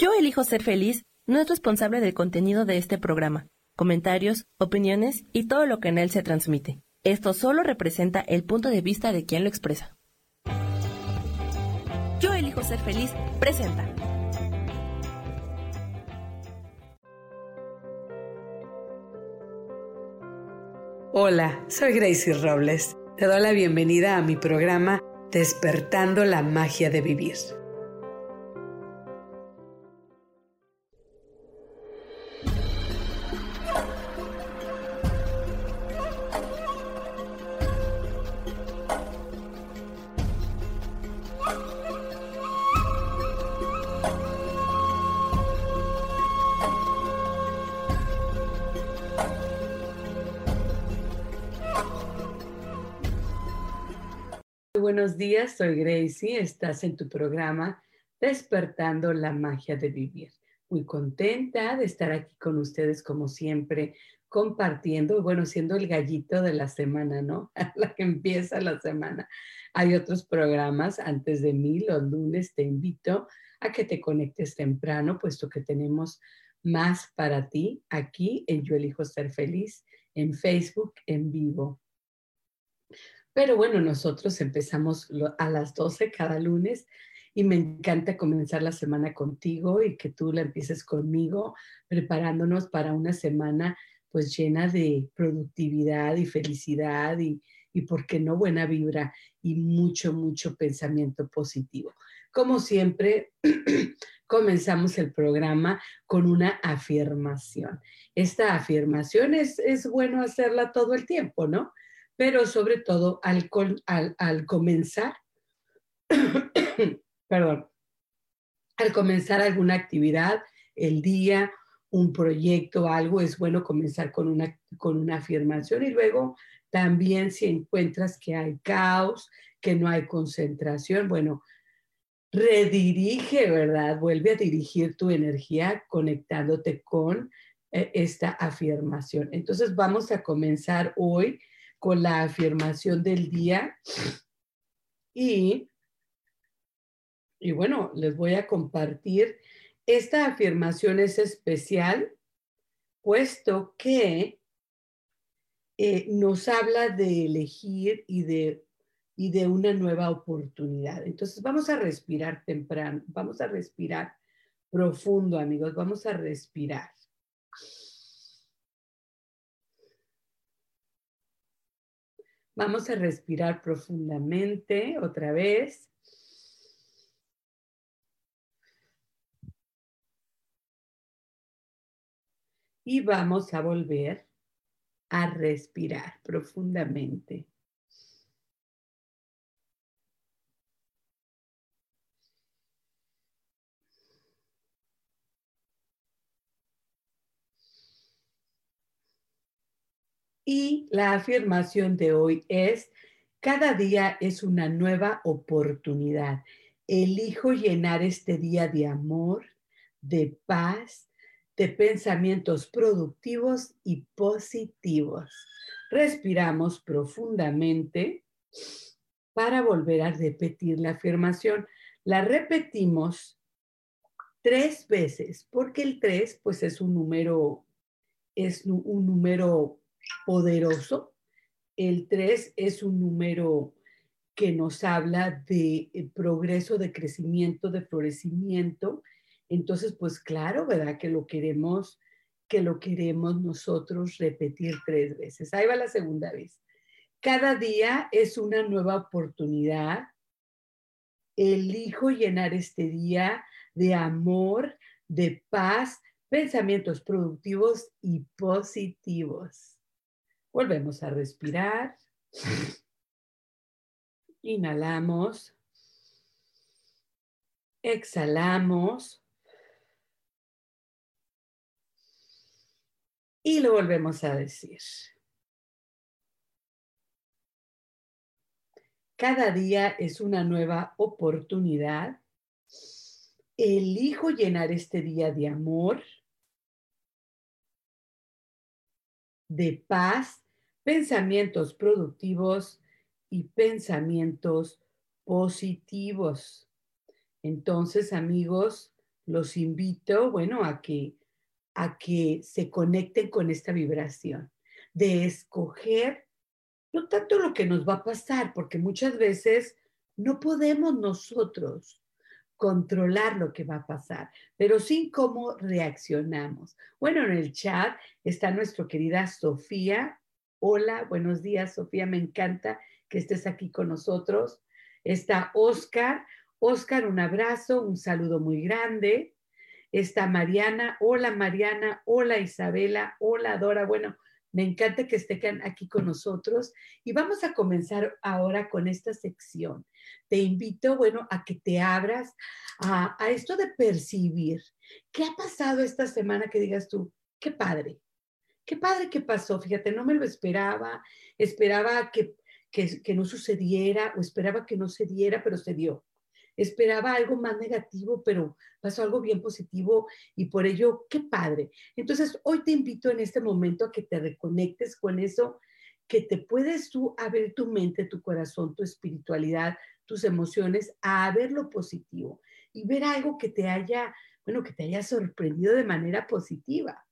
Yo elijo ser feliz no es responsable del contenido de este programa, comentarios, opiniones y todo lo que en él se transmite. Esto solo representa el punto de vista de quien lo expresa. Yo elijo ser feliz presenta. Hola, soy Gracie Robles. Te doy la bienvenida a mi programa Despertando la magia de vivir. Días, soy Gracie, estás en tu programa Despertando la magia de vivir. Muy contenta de estar aquí con ustedes como siempre, compartiendo, bueno, siendo el gallito de la semana, ¿no? la que empieza la semana. Hay otros programas antes de mí, los lunes te invito a que te conectes temprano, puesto que tenemos más para ti aquí en Yo elijo ser feliz, en Facebook en vivo. Pero bueno, nosotros empezamos a las 12 cada lunes y me encanta comenzar la semana contigo y que tú la empieces conmigo, preparándonos para una semana pues llena de productividad y felicidad y, y por qué no, buena vibra y mucho, mucho pensamiento positivo. Como siempre, comenzamos el programa con una afirmación. Esta afirmación es, es bueno hacerla todo el tiempo, ¿no? Pero sobre todo al, al, comenzar, perdón, al comenzar alguna actividad, el día, un proyecto, algo, es bueno comenzar con una, con una afirmación y luego también si encuentras que hay caos, que no hay concentración, bueno, redirige, ¿verdad? Vuelve a dirigir tu energía conectándote con eh, esta afirmación. Entonces vamos a comenzar hoy con la afirmación del día. Y, y bueno, les voy a compartir. Esta afirmación es especial puesto que eh, nos habla de elegir y de, y de una nueva oportunidad. Entonces vamos a respirar temprano, vamos a respirar profundo, amigos, vamos a respirar. Vamos a respirar profundamente otra vez. Y vamos a volver a respirar profundamente. Y la afirmación de hoy es, cada día es una nueva oportunidad. Elijo llenar este día de amor, de paz, de pensamientos productivos y positivos. Respiramos profundamente para volver a repetir la afirmación. La repetimos tres veces, porque el tres, pues es un número, es un número poderoso. El 3 es un número que nos habla de eh, progreso, de crecimiento, de florecimiento. Entonces, pues claro, ¿verdad? Que lo queremos, que lo queremos nosotros repetir tres veces. Ahí va la segunda vez. Cada día es una nueva oportunidad. Elijo llenar este día de amor, de paz, pensamientos productivos y positivos. Volvemos a respirar. Inhalamos. Exhalamos. Y lo volvemos a decir. Cada día es una nueva oportunidad. Elijo llenar este día de amor, de paz, pensamientos productivos y pensamientos positivos. Entonces, amigos, los invito, bueno, a que, a que se conecten con esta vibración, de escoger no tanto lo que nos va a pasar, porque muchas veces no podemos nosotros controlar lo que va a pasar, pero sí cómo reaccionamos. Bueno, en el chat está nuestra querida Sofía. Hola, buenos días, Sofía, me encanta que estés aquí con nosotros. Está Oscar. Oscar, un abrazo, un saludo muy grande. Está Mariana. Hola, Mariana. Hola, Isabela. Hola, Dora. Bueno, me encanta que estén aquí con nosotros y vamos a comenzar ahora con esta sección. Te invito, bueno, a que te abras a, esto de percibir. ¿Qué ha pasado esta semana que digas tú? Qué padre. Qué padre que pasó. Fíjate, no me lo esperaba. Esperaba que, que, que no sucediera o esperaba que no se diera, pero se dio esperaba algo más negativo, pero pasó algo bien positivo y por ello, qué padre. Entonces, hoy te invito en este momento a que te reconectes con eso, que te puedes tú abrir tu mente, tu corazón, tu espiritualidad, tus emociones a ver lo positivo y ver algo que te haya, bueno, que te haya sorprendido de manera positiva.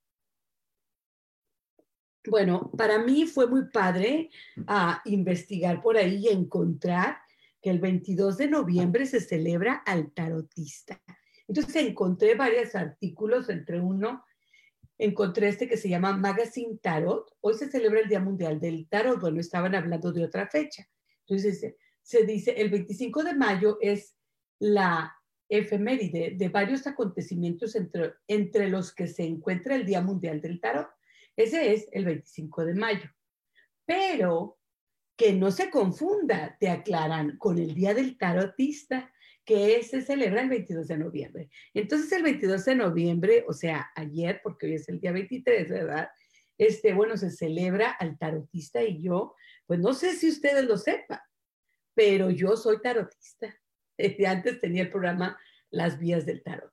Bueno, para mí fue muy padre ah, investigar por ahí y encontrar que el 22 de noviembre se celebra al tarotista. Entonces encontré varios artículos, entre uno, encontré este que se llama Magazine Tarot. Hoy se celebra el Día Mundial del Tarot. Bueno, estaban hablando de otra fecha. Entonces se dice, el 25 de mayo es la efeméride de varios acontecimientos entre, entre los que se encuentra el Día Mundial del Tarot. Ese es el 25 de mayo. Pero que no se confunda, te aclaran, con el Día del Tarotista, que se celebra el 22 de noviembre. Entonces, el 22 de noviembre, o sea, ayer, porque hoy es el día 23, ¿verdad? Este, bueno, se celebra al tarotista y yo, pues no sé si ustedes lo sepan, pero yo soy tarotista. Desde antes tenía el programa Las Vías del Tarot.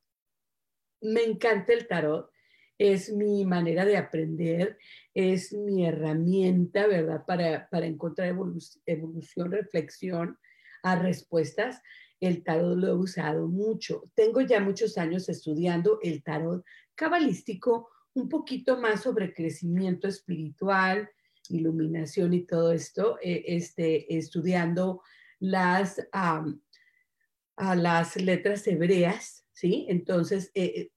Me encanta el tarot es mi manera de aprender, es mi herramienta, ¿verdad? Para, para encontrar evolución, reflexión a respuestas. El tarot lo he usado mucho. Tengo ya muchos años estudiando el tarot cabalístico, un poquito más sobre crecimiento espiritual, iluminación y todo esto, eh, este, estudiando las, las letras hebreas, ¿sí? Entonces, eh,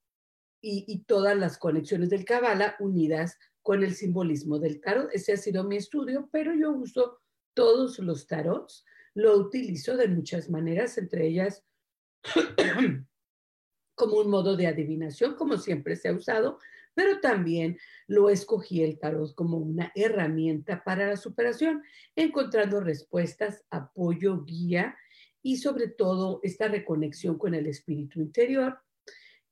y, todas las conexiones del Kabbalah unidas con el simbolismo del tarot. Ese ha sido mi estudio, pero yo uso todos los tarots, lo utilizo de muchas maneras, entre ellas como un modo de adivinación, como siempre se ha usado, pero también lo escogí el tarot como una herramienta para la superación, encontrando respuestas, apoyo, guía y sobre todo esta reconexión con el espíritu interior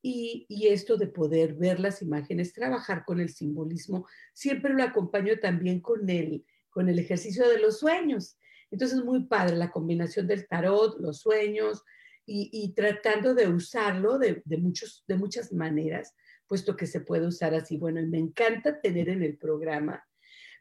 y, esto de poder ver las imágenes, trabajar con el simbolismo, siempre lo acompaño también con el, con el ejercicio de los sueños. Entonces, muy padre la combinación del tarot, los sueños y, tratando de usarlo de, muchos, de muchas maneras, puesto que se puede usar así. Bueno, y me encanta tener en el programa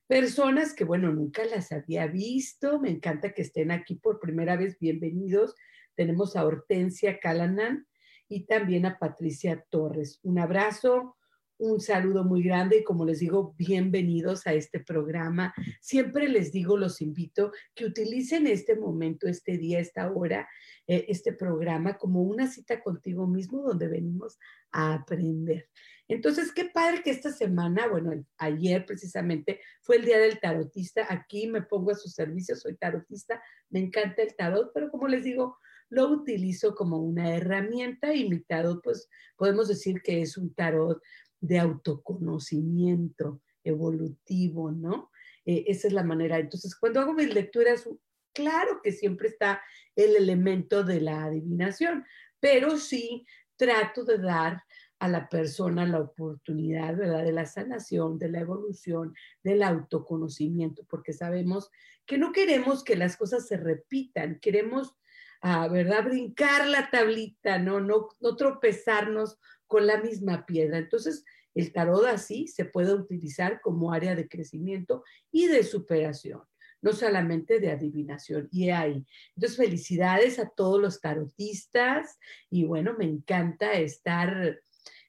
personas que, bueno, nunca las había visto. Me encanta que estén aquí por primera vez. Bienvenidos. Tenemos a Hortensia Calanan y también a Patricia Torres. Un abrazo, un saludo muy grande y como les digo, bienvenidos a este programa. Siempre les digo, los invito que utilicen este momento, este día, esta hora, eh, este programa como una cita contigo mismo donde venimos a aprender. Entonces, qué padre que esta semana, bueno, ayer precisamente fue el día del tarotista. Aquí me pongo a su servicio, soy tarotista, me encanta el tarot, pero como les digo, lo utilizo como una herramienta y mi tarot, pues podemos decir que es un tarot de autoconocimiento evolutivo, ¿no? Eh, esa es la manera. Entonces, cuando hago mis lecturas, claro que siempre está el elemento de la adivinación, pero sí trato de dar a la persona la oportunidad, ¿verdad? De la sanación, de la evolución, del autoconocimiento, porque sabemos que no queremos que las cosas se repitan, queremos a, ¿verdad? Brincar la tablita, ¿no? ¿no? No tropezarnos con la misma piedra. Entonces, el tarot así se puede utilizar como área de crecimiento y de superación. no solamente de adivinación. Y ahí. Entonces, felicidades a todos los tarotistas y bueno, me encanta estar,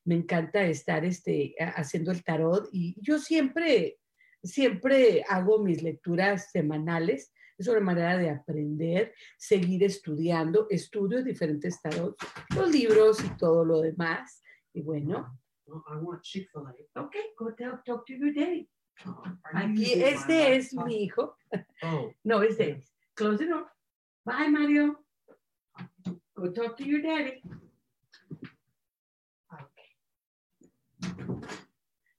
me encanta estar este, haciendo el tarot y yo siempre, siempre hago mis lecturas semanales. Es una manera de aprender, seguir estudiando, estudio diferentes tarot, los libros y todo lo demás. Y bueno. I want Chick-fil-A. Okay, go talk, talk to your daddy. You Aquí, este es laptop? mi hijo. Oh, No, it's Davis. Close the door. Bye, Mario. Go talk to your daddy. Okay.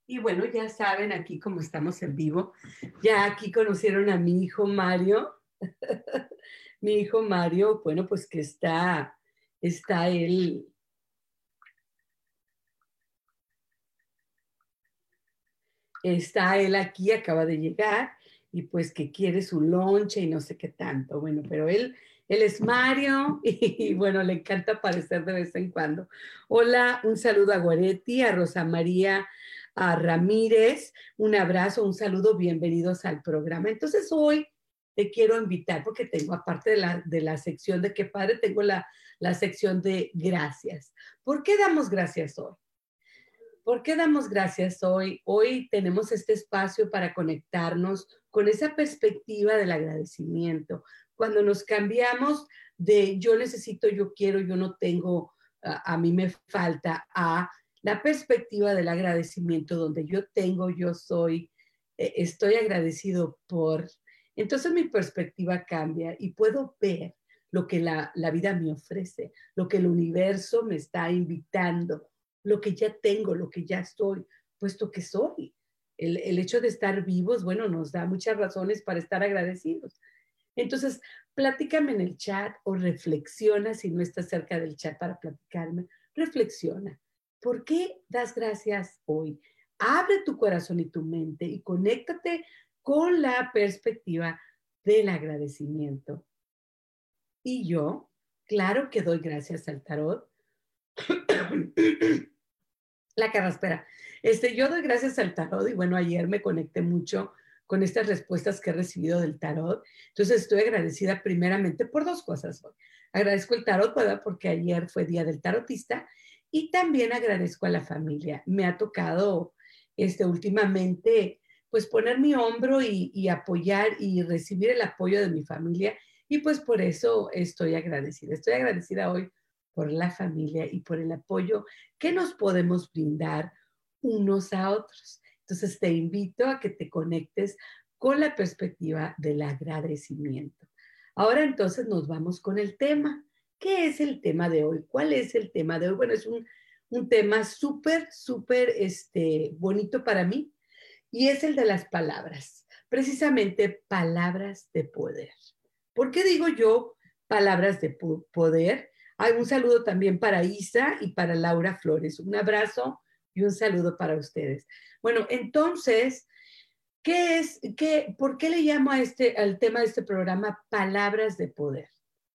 Y bueno, ya saben, aquí como estamos en vivo, ya aquí conocieron a mi hijo Mario. mi hijo Mario, bueno, pues que está, está él. Está él aquí, acaba de llegar y pues que quiere su lonche y no sé qué tanto. Bueno, pero él, él es Mario y, bueno, le encanta aparecer de vez en cuando. Hola, un saludo a Guaretti, a Rosa María, a Ramírez, un abrazo, un saludo, bienvenidos al programa. Entonces hoy te quiero invitar porque tengo, aparte de la, de la sección de qué padre, tengo la, la sección de gracias. ¿Por qué damos gracias hoy? ¿Por qué damos gracias hoy? Hoy tenemos este espacio para conectarnos con esa perspectiva del agradecimiento. Cuando nos cambiamos de yo necesito, yo quiero, yo no tengo, a, a mí me falta, a la perspectiva del agradecimiento donde yo tengo, yo soy, eh, estoy agradecido por. Entonces mi perspectiva cambia y puedo ver lo que la, la vida me ofrece, lo que el universo me está invitando, lo que ya tengo, lo que ya soy, puesto que soy. El, el, hecho de estar vivos, bueno, nos da muchas razones para estar agradecidos. Entonces, platícame en el chat o reflexiona si no estás cerca del chat para platicarme. Reflexiona. ¿Por qué das gracias hoy? Abre tu corazón y tu mente y conéctate con la perspectiva del agradecimiento. Y yo, claro que doy gracias al tarot. La carraspera. Este, yo doy gracias al tarot y bueno, ayer me conecté mucho con estas respuestas que he recibido del tarot. Entonces estoy agradecida primeramente por dos cosas. Agradezco el tarot porque ayer fue día del tarotista y también agradezco a la familia. Me ha tocado este, últimamente pues poner mi hombro y, y apoyar y recibir el apoyo de mi familia y pues por eso estoy agradecida. Estoy agradecida hoy por la familia y por el apoyo que nos podemos brindar unos a otros. Entonces te invito a que te conectes con la perspectiva del agradecimiento. Ahora entonces nos vamos con el tema. ¿Qué es el tema de hoy? ¿Cuál es el tema de hoy? Bueno, es un, un tema súper, súper este, bonito para mí y es el de las palabras, precisamente palabras de poder. ¿Por qué digo yo palabras de poder? Hay un saludo también para Isa y para Laura Flores. Un abrazo y un saludo para ustedes. Bueno, entonces, ¿qué es, qué, ¿por qué le llamo a este, al tema de este programa palabras de poder?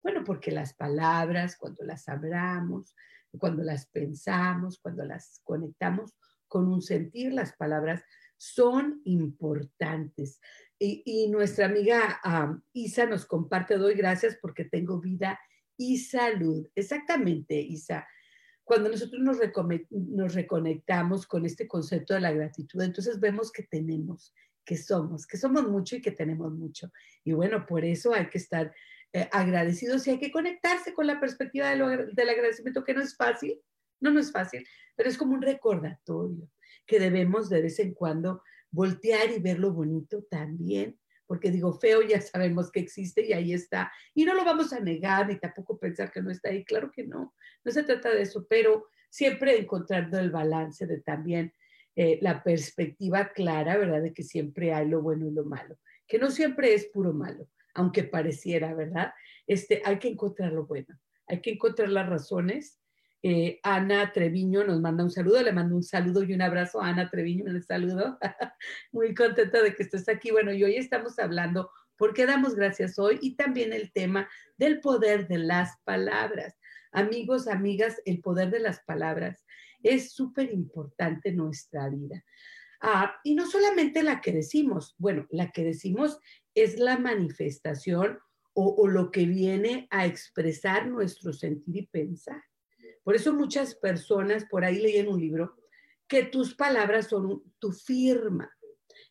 Bueno, porque las palabras, cuando las hablamos, cuando las pensamos, cuando las conectamos con un sentir, las palabras son importantes. Y, nuestra amiga um, Isa nos comparte, doy gracias porque tengo vida y salud. Exactamente, Isa. Cuando nosotros nos, nos, reconectamos con este concepto de la gratitud, entonces vemos que tenemos, que somos, que somos mucho y que tenemos mucho. Y bueno, por eso hay que estar eh, agradecidos y hay que conectarse con la perspectiva de del agradecimiento, que no es fácil, no, no es fácil, pero es como un recordatorio que debemos de vez en cuando voltear y ver lo bonito también porque digo, feo ya sabemos que existe y ahí está. Y no lo vamos a negar ni tampoco pensar que no está ahí. Claro que no, no se trata de eso, pero siempre encontrando el balance de también eh, la perspectiva clara, ¿verdad? De que siempre hay lo bueno y lo malo, que no siempre es puro malo, aunque pareciera, ¿verdad? Este, hay que encontrar lo bueno, hay que encontrar las razones. Eh, Ana Treviño nos manda un saludo, le mando un saludo y un abrazo a Ana Treviño, un saludo. Muy contenta de que estés aquí. Bueno, y hoy estamos hablando por qué damos gracias hoy y también el tema del poder de las palabras. Amigos, amigas, el poder de las palabras es súper importante en nuestra vida. Ah, y no solamente la que decimos, bueno, la que decimos es la manifestación o, o lo que viene a expresar nuestro sentir y pensar. Por eso muchas personas, por ahí leí en un libro, que tus palabras son tu firma,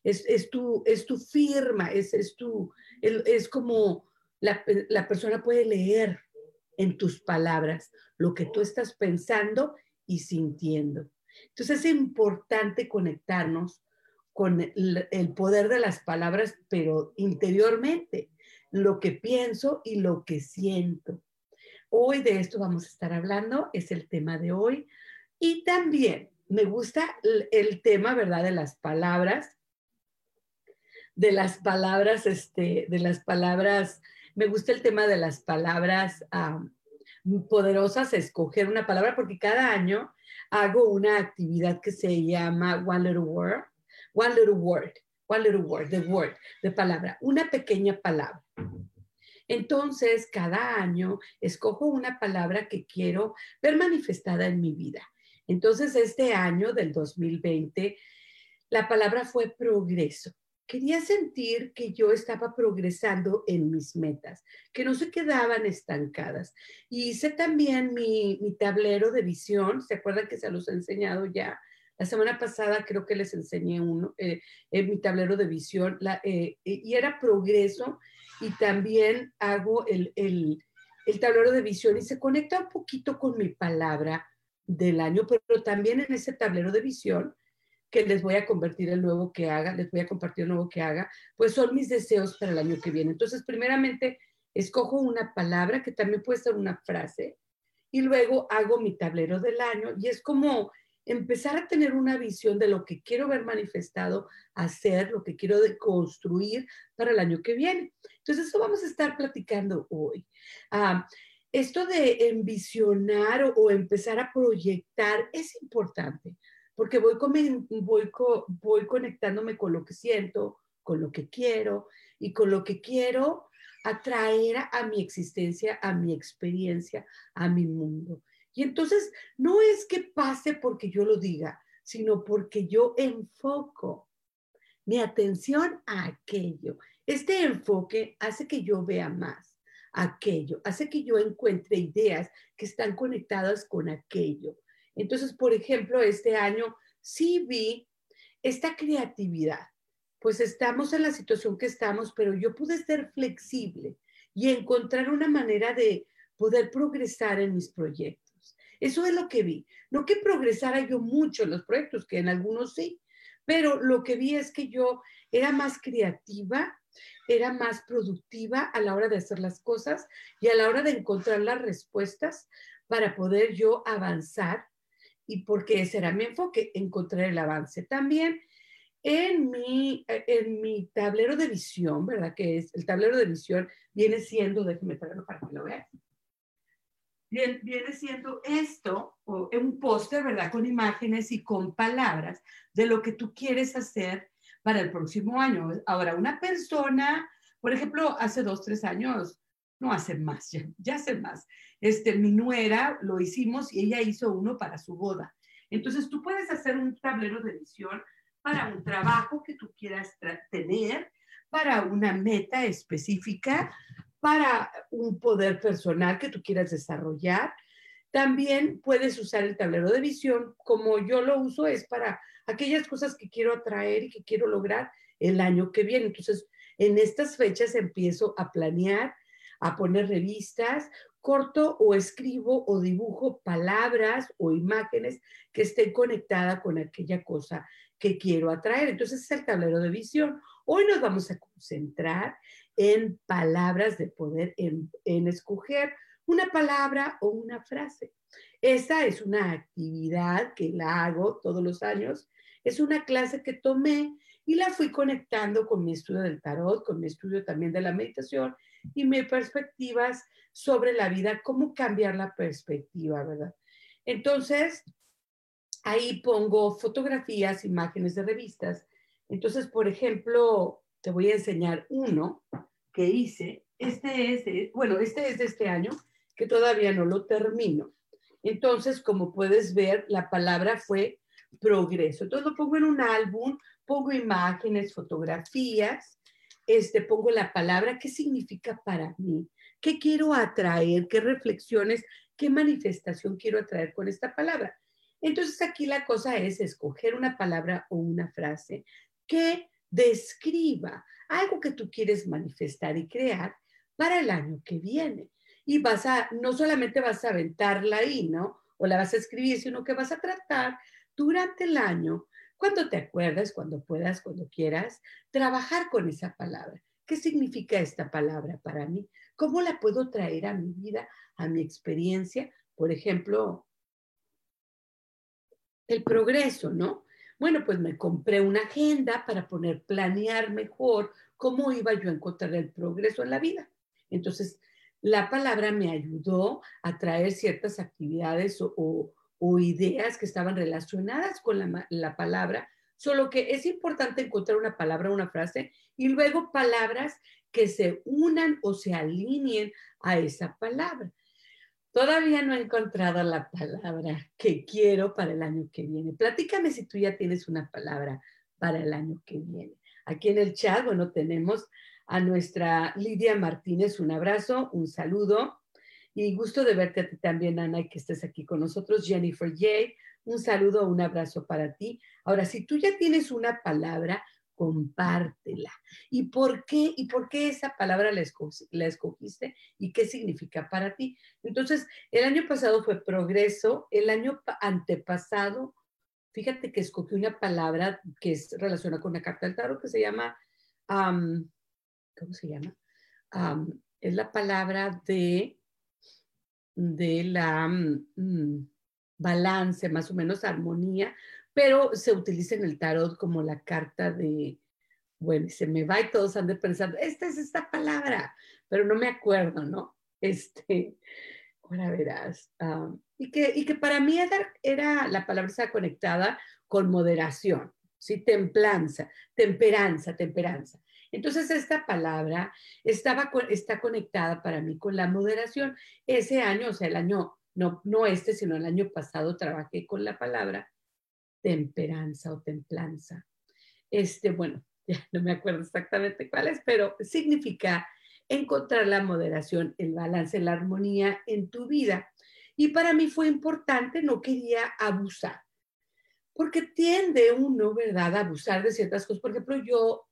es, es, tu, es tu firma, es, es, tu, es como la, la persona puede leer en tus palabras lo que tú estás pensando y sintiendo. Entonces es importante conectarnos con el, poder de las palabras, pero interiormente, lo que pienso y lo que siento. Hoy de esto vamos a estar hablando, es el tema de hoy. Y también me gusta el, tema, ¿verdad?, de las palabras, de las palabras, este, de las palabras, me gusta el tema de las palabras um, poderosas, escoger una palabra, porque cada año hago una actividad que se llama One Little Word, One Little Word, One Little Word, the word, de palabra, una pequeña palabra. Entonces, cada año escojo una palabra que quiero ver manifestada en mi vida. Entonces, este año del 2020, la palabra fue progreso. Quería sentir que yo estaba progresando en mis metas, que no se quedaban estancadas. Y hice también mi, mi tablero de visión, ¿se acuerdan que se los he enseñado ya? La semana pasada creo que les enseñé uno, eh, en mi tablero de visión, la, eh, y era progreso y también hago el, el, el, tablero de visión y se conecta un poquito con mi palabra del año, pero también en ese tablero de visión que les voy a convertir el nuevo que haga, les voy a compartir el nuevo que haga, pues son mis deseos para el año que viene. Entonces, primeramente, escojo una palabra que también puede ser una frase y luego hago mi tablero del año y es como empezar a tener una visión de lo que quiero ver manifestado, hacer, lo que quiero construir para el año que viene. Entonces, eso vamos a estar platicando hoy. Uh, esto de envisionar o, empezar a proyectar es importante porque voy, voy, voy conectándome con lo que siento, con lo que quiero y con lo que quiero atraer a mi existencia, a mi experiencia, a mi mundo. Y entonces no es que pase porque yo lo diga, sino porque yo enfoco mi atención a aquello. Este enfoque hace que yo vea más aquello, hace que yo encuentre ideas que están conectadas con aquello. Entonces, por ejemplo, este año sí vi esta creatividad. Pues estamos en la situación que estamos, pero yo pude ser flexible y encontrar una manera de poder progresar en mis proyectos. Eso es lo que vi. No que progresara yo mucho en los proyectos, que en algunos sí, pero lo que vi es que yo era más creativa, era más productiva a la hora de hacer las cosas y a la hora de encontrar las respuestas para poder yo avanzar y porque ese era mi enfoque, encontrar el avance. También en mi, en mi tablero de visión, ¿verdad? Que es el tablero de visión, viene siendo, déjenme traerlo para que lo vean viene siendo esto, un póster, ¿verdad? Con imágenes y con palabras de lo que tú quieres hacer para el próximo año. Ahora, una persona, por ejemplo, hace dos, tres años, no hace más, ya, ya hace más. Este, mi nuera lo hicimos y ella hizo uno para su boda. Entonces, tú puedes hacer un tablero de visión para un trabajo que tú quieras tener, para una meta específica, para un poder personal que tú quieras desarrollar. También puedes usar el tablero de visión, como yo lo uso, es para aquellas cosas que quiero atraer y que quiero lograr el año que viene. Entonces, en estas fechas empiezo a planear, a poner revistas, corto o escribo o dibujo palabras o imágenes que estén conectadas con aquella cosa que quiero atraer. Entonces, es el tablero de visión. Hoy nos vamos a concentrar en palabras de poder, en, en escoger una palabra o una frase. Esa es una actividad que la hago todos los años. Es una clase que tomé y la fui conectando con mi estudio del tarot, con mi estudio también de la meditación y mis perspectivas sobre la vida, cómo cambiar la perspectiva, ¿verdad? Entonces, ahí pongo fotografías, imágenes de revistas. Entonces, por ejemplo, te voy a enseñar uno que hice, este es, de, bueno, este es de este año, que todavía no lo termino. Entonces, como puedes ver, la palabra fue progreso. Entonces lo pongo en un álbum, pongo imágenes, fotografías, este, pongo la palabra, ¿qué significa para mí? ¿Qué quiero atraer? ¿Qué reflexiones? ¿Qué manifestación quiero atraer con esta palabra? Entonces aquí la cosa es escoger una palabra o una frase que describa algo que tú quieres manifestar y crear para el año que viene. Y vas a, no solamente vas a aventarla ahí, ¿no? O la vas a escribir, sino que vas a tratar durante el año cuando te acuerdas, cuando puedas, cuando quieras, trabajar con esa palabra. ¿Qué significa esta palabra para mí? ¿Cómo la puedo traer a mi vida, a mi experiencia? Por ejemplo, el progreso, ¿no? Bueno, pues me compré una agenda para poner, planear mejor cómo iba yo a encontrar el progreso en la vida. Entonces, la palabra me ayudó a traer ciertas actividades o, ideas que estaban relacionadas con la, palabra, solo que es importante encontrar una palabra, una frase y luego palabras que se unan o se alineen a esa palabra. Todavía no he encontrado la palabra que quiero para el año que viene. Platícame si tú ya tienes una palabra para el año que viene. Aquí en el chat, bueno, tenemos a nuestra Lidia Martínez. Un abrazo, un saludo. Y gusto de verte a ti también, Ana, y que estés aquí con nosotros. Jennifer J, un saludo, un abrazo para ti. Ahora, si tú ya tienes una palabra, compártela. ¿Y por qué? ¿Y por qué esa palabra la, escogiste? ¿Y qué significa para ti? Entonces, el año pasado fue progreso, el año antepasado, fíjate que escogí una palabra que es relacionada con la carta del tarot que se llama, ¿cómo se llama? Es la palabra de de la mm, balance, más o menos armonía, pero se utiliza en el tarot como la carta de, bueno, se me va y todos han de pensar, esta es esta palabra, pero no me acuerdo, ¿no? Este, ahora verás. Ah, y, que, y que para mí era, era la palabra está conectada con moderación, ¿sí? Templanza, temperanza, temperanza. Entonces, esta palabra estaba, está conectada para mí con la moderación. Ese año, o sea, el año, no, no este, sino el año pasado, trabajé con la palabra temperanza o templanza. Este, bueno, ya no me acuerdo exactamente cuál es, pero significa encontrar la moderación, el balance, la armonía en tu vida. Y para mí fue importante, no quería abusar, porque tiende uno, ¿verdad?, a abusar de ciertas cosas. Por ejemplo, yo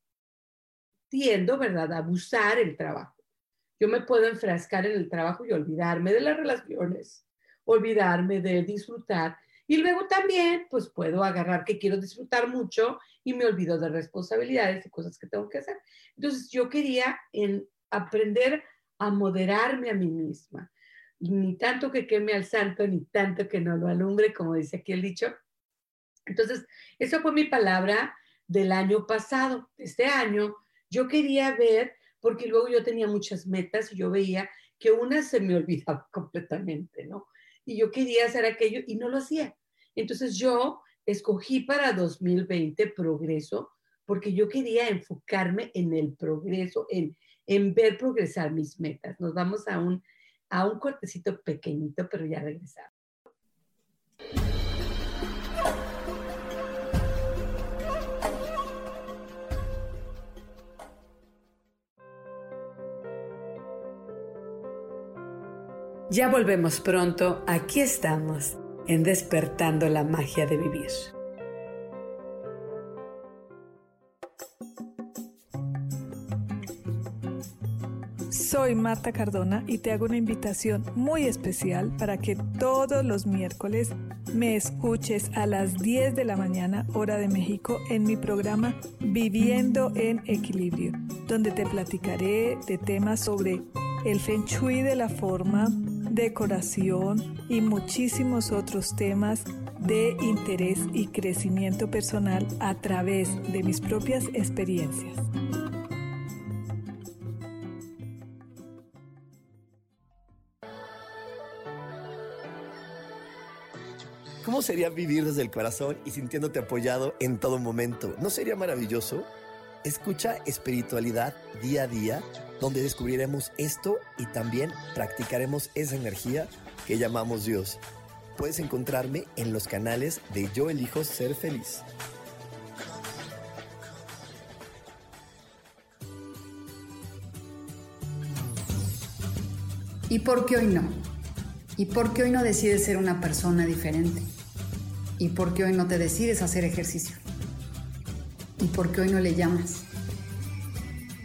tiendo, ¿verdad?, a abusar el trabajo. Yo me puedo enfrascar en el trabajo y olvidarme de las relaciones, olvidarme de disfrutar. Y luego también, pues puedo agarrar que quiero disfrutar mucho y me olvido de responsabilidades y cosas que tengo que hacer. Entonces yo quería en aprender a moderarme a mí misma. Ni tanto que queme al santo, ni tanto que no lo alumbre, como dice aquí el dicho. Entonces, eso fue mi palabra del año pasado. Este año yo quería ver, porque luego yo tenía muchas metas y yo veía que una se me olvidaba completamente, ¿no? Y yo quería hacer aquello y no lo hacía. Entonces yo escogí para 2020 progreso, porque yo quería enfocarme en el progreso, en, en ver progresar mis metas. Nos vamos a un, a un cortecito pequeñito, pero ya regresamos. Ya volvemos pronto, aquí estamos, en despertando la magia de vivir. Soy Marta Cardona y te hago una invitación muy especial para que todos los miércoles me escuches a las 10 de la mañana hora de México en mi programa Viviendo en Equilibrio, donde te platicaré de temas sobre el feng shui de la forma, decoración y muchísimos otros temas de interés y crecimiento personal a través de mis propias experiencias. ¿Cómo sería vivir desde el corazón y sintiéndote apoyado en todo momento? ¿No sería maravilloso? Escucha espiritualidad día a día, donde descubriremos esto y también practicaremos esa energía que llamamos Dios. Puedes encontrarme en los canales de Yo elijo ser feliz. ¿Y por qué hoy no? ¿Y por qué hoy no decides ser una persona diferente? ¿Y por qué hoy no te decides hacer ejercicio? ¿Y por qué hoy no le llamas?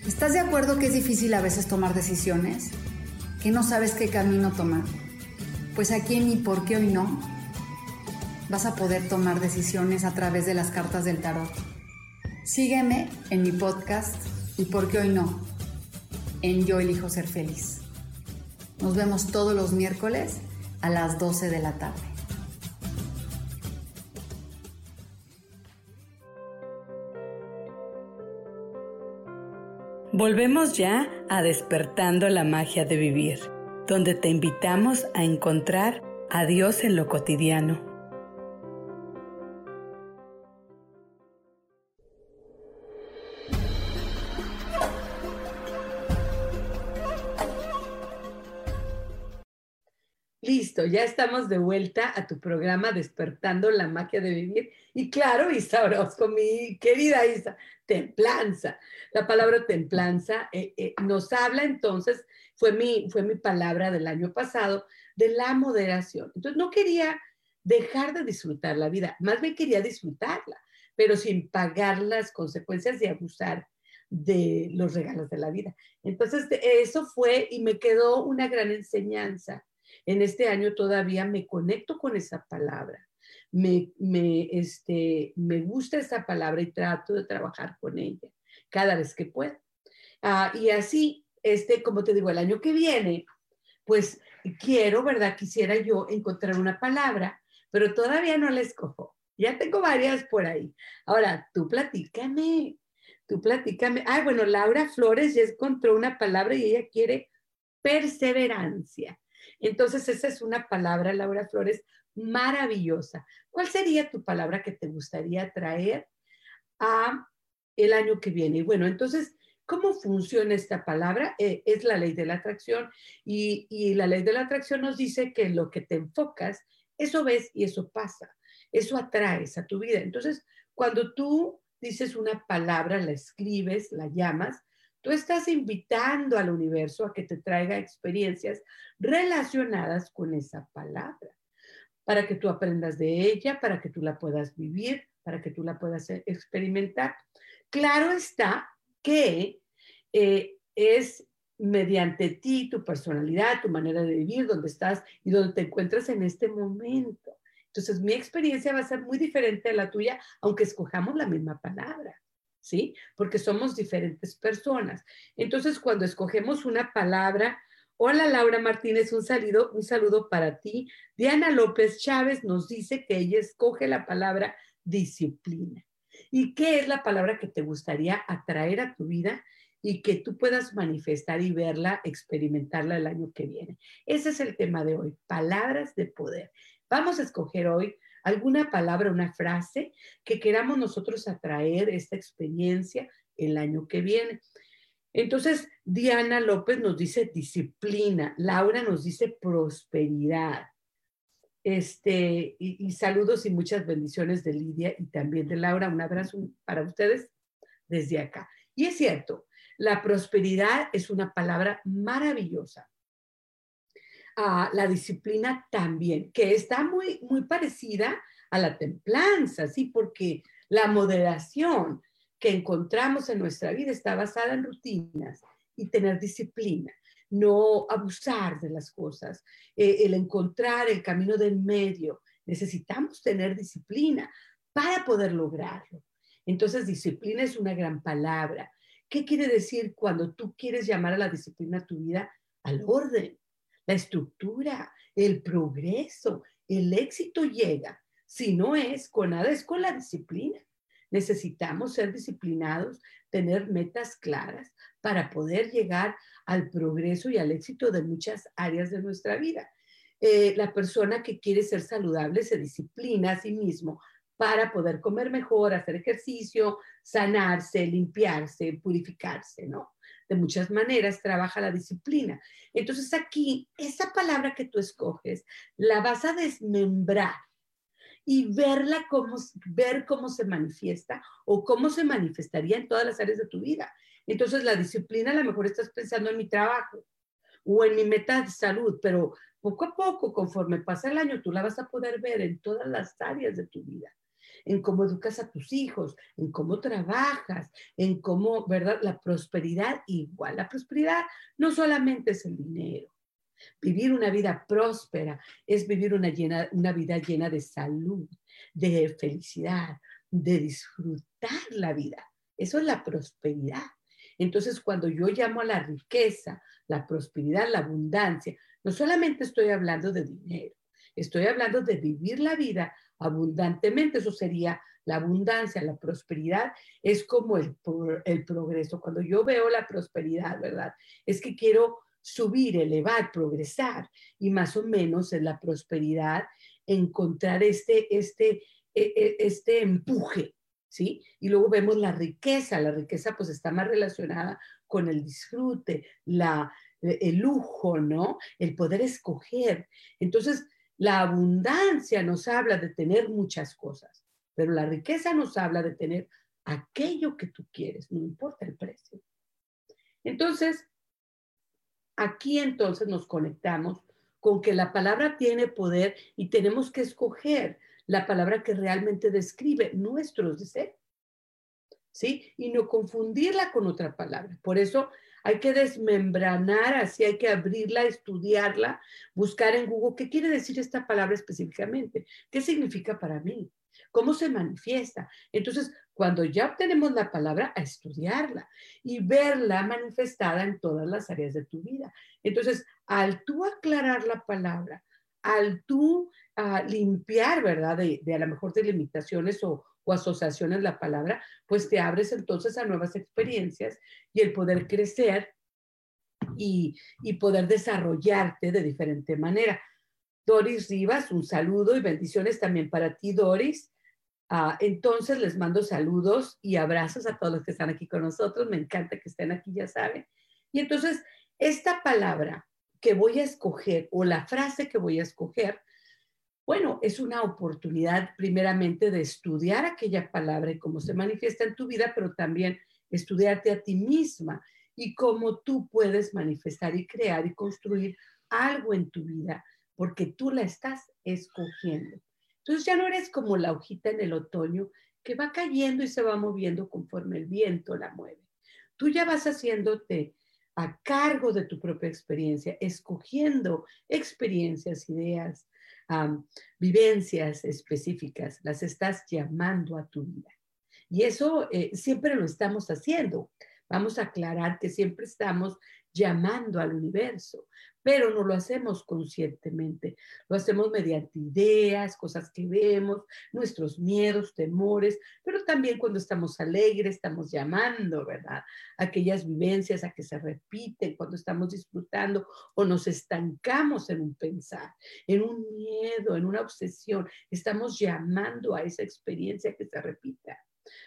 ¿Estás de acuerdo que es difícil a veces tomar decisiones? ¿Que no sabes qué camino tomar? Pues aquí en ¿Y por qué hoy no? vas a poder tomar decisiones a través de las cartas del tarot. Sígueme en mi podcast ¿Y por qué hoy no? En Yo elijo ser feliz. Nos vemos todos los miércoles a las 12 de la tarde. Volvemos ya a despertando la magia de vivir, donde te invitamos a encontrar a Dios en lo cotidiano Listo, ya estamos de vuelta a tu programa Despertando la Magia de Vivir. Y claro, Isa Orozco, mi querida Isa, templanza. La palabra templanza eh, eh, nos habla entonces, fue mi, fue mi palabra del año pasado, de la moderación. Entonces no quería dejar de disfrutar la vida, más bien quería disfrutarla, pero sin pagar las consecuencias de abusar de los regalos de la vida. Entonces eso fue y me quedó una gran enseñanza en este año todavía me conecto con esa palabra. Me, me, este, me gusta esa palabra y trato de trabajar con ella cada vez que puedo. Ah, y así, este, como te digo, el año que viene, pues quiero, ¿verdad? Quisiera yo encontrar una palabra, pero todavía no la escojo. Ya tengo varias por ahí. Ahora, tú platícame, tú platícame. Ah, bueno, Laura Flores ya encontró una palabra y ella quiere perseverancia. Entonces, esa es una palabra, Laura Flores, maravillosa. ¿Cuál sería tu palabra que te gustaría traer a el año que viene? bueno, entonces, ¿cómo funciona esta palabra? Eh, es la ley de la atracción y, y la ley de la atracción nos dice que lo que te enfocas, eso ves y eso pasa. Eso atraes a tu vida. Entonces, cuando tú dices una palabra, la escribes, la llamas, Tú estás invitando al universo a que te traiga experiencias relacionadas con esa palabra, para que tú aprendas de ella, para que tú la puedas vivir, para que tú la puedas e-, experimentar. Claro está que eh, es mediante ti, tu personalidad, tu manera de vivir, donde estás y donde te encuentras en este momento. Entonces, mi experiencia va a ser muy diferente a la tuya, aunque escojamos la misma palabra. ¿Sí? Porque somos diferentes personas. Entonces, cuando escogemos una palabra, hola Laura Martínez, un saludo, un saludo para ti. Diana López Chávez nos dice que ella escoge la palabra disciplina. ¿Y qué es la palabra que te gustaría atraer a tu vida y que tú puedas manifestar y verla, experimentarla el año que viene? Ese es el tema de hoy, palabras de poder. Vamos a escoger hoy alguna palabra, una frase que queramos nosotros atraer esta experiencia el año que viene. Entonces, Diana López nos dice disciplina, Laura nos dice prosperidad. Este, y, saludos y muchas bendiciones de Lidia y también de Laura. Un abrazo para ustedes desde acá. Y es cierto, la prosperidad es una palabra maravillosa a la disciplina también, que está muy, muy parecida a la templanza, ¿sí? Porque la moderación que encontramos en nuestra vida está basada en rutinas y tener disciplina, no abusar de las cosas, eh, el encontrar el camino del medio. Necesitamos tener disciplina para poder lograrlo. Entonces, disciplina es una gran palabra. ¿Qué quiere decir cuando tú quieres llamar a la disciplina a tu vida? Al orden la estructura, el progreso, el éxito llega. Si no es con nada, es con la disciplina. Necesitamos ser disciplinados, tener metas claras para poder llegar al progreso y al éxito de muchas áreas de nuestra vida. Eh, la persona que quiere ser saludable se disciplina a sí mismo para poder comer mejor, hacer ejercicio, sanarse, limpiarse, purificarse, ¿no? De muchas maneras trabaja la disciplina. Entonces aquí, esa palabra que tú escoges, la vas a desmembrar y verla como, ver cómo se manifiesta o cómo se manifestaría en todas las áreas de tu vida. Entonces la disciplina, a lo mejor estás pensando en mi trabajo o en mi meta de salud, pero poco a poco, conforme pasa el año, tú la vas a poder ver en todas las áreas de tu vida en cómo educas a tus hijos, en cómo trabajas, en cómo, ¿verdad? La prosperidad igual. La prosperidad no solamente es el dinero. Vivir una vida próspera es vivir una, llena, una vida llena de salud, de felicidad, de disfrutar la vida. Eso es la prosperidad. Entonces, cuando yo llamo a la riqueza, la prosperidad, la abundancia, no solamente estoy hablando de dinero, estoy hablando de vivir la vida abundantemente. Eso sería la abundancia, la prosperidad, es como el, el progreso. Cuando yo veo la prosperidad, ¿verdad? Es que quiero subir, elevar, progresar. Y más o menos en la prosperidad encontrar este, este, e, e, este empuje, ¿sí? Y luego vemos la riqueza. La riqueza pues está más relacionada con el disfrute, la, el lujo, ¿no? El poder escoger. Entonces, la abundancia nos habla de tener muchas cosas, pero la riqueza nos habla de tener aquello que tú quieres, no importa el precio. Entonces, aquí entonces nos conectamos con que la palabra tiene poder y tenemos que escoger la palabra que realmente describe nuestros deseos. ¿Sí? Y no confundirla con otra palabra. Por eso hay que desmembranar, así hay que abrirla, estudiarla, buscar en Google qué quiere decir esta palabra específicamente, qué significa para mí, cómo se manifiesta. Entonces, cuando ya obtenemos la palabra, a estudiarla y verla manifestada en todas las áreas de tu vida. Entonces, al tú aclarar la palabra, al tú ah, limpiar, ¿verdad? De, de, a lo mejor de limitaciones o, o asociaciones la palabra, pues te abres entonces a nuevas experiencias y el poder crecer y, y poder desarrollarte de diferente manera. Doris Rivas, un saludo y bendiciones también para ti, Doris. Uh, entonces les mando saludos y abrazos a todos los que están aquí con nosotros. Me encanta que estén aquí, ya saben. Y entonces, esta palabra que voy a escoger o la frase que voy a escoger bueno, es una oportunidad primeramente de estudiar aquella palabra y cómo se manifiesta en tu vida, pero también estudiarte a ti misma y cómo tú puedes manifestar y crear y construir algo en tu vida, porque tú la estás escogiendo. Entonces ya no eres como la hojita en el otoño que va cayendo y se va moviendo conforme el viento la mueve. Tú ya vas haciéndote a cargo de tu propia experiencia, escogiendo experiencias, ideas, vivencias específicas, las estás llamando a tu vida. Y eso eh, siempre lo estamos haciendo. Vamos a aclarar que siempre estamos llamando al universo, pero no lo hacemos conscientemente, lo hacemos mediante ideas, cosas que vemos, nuestros miedos, temores, pero también cuando estamos alegres, estamos llamando, ¿verdad? Aquellas vivencias a que se repiten cuando estamos disfrutando o nos estancamos en un pensar, en un miedo, en una obsesión, estamos llamando a esa experiencia que se repita.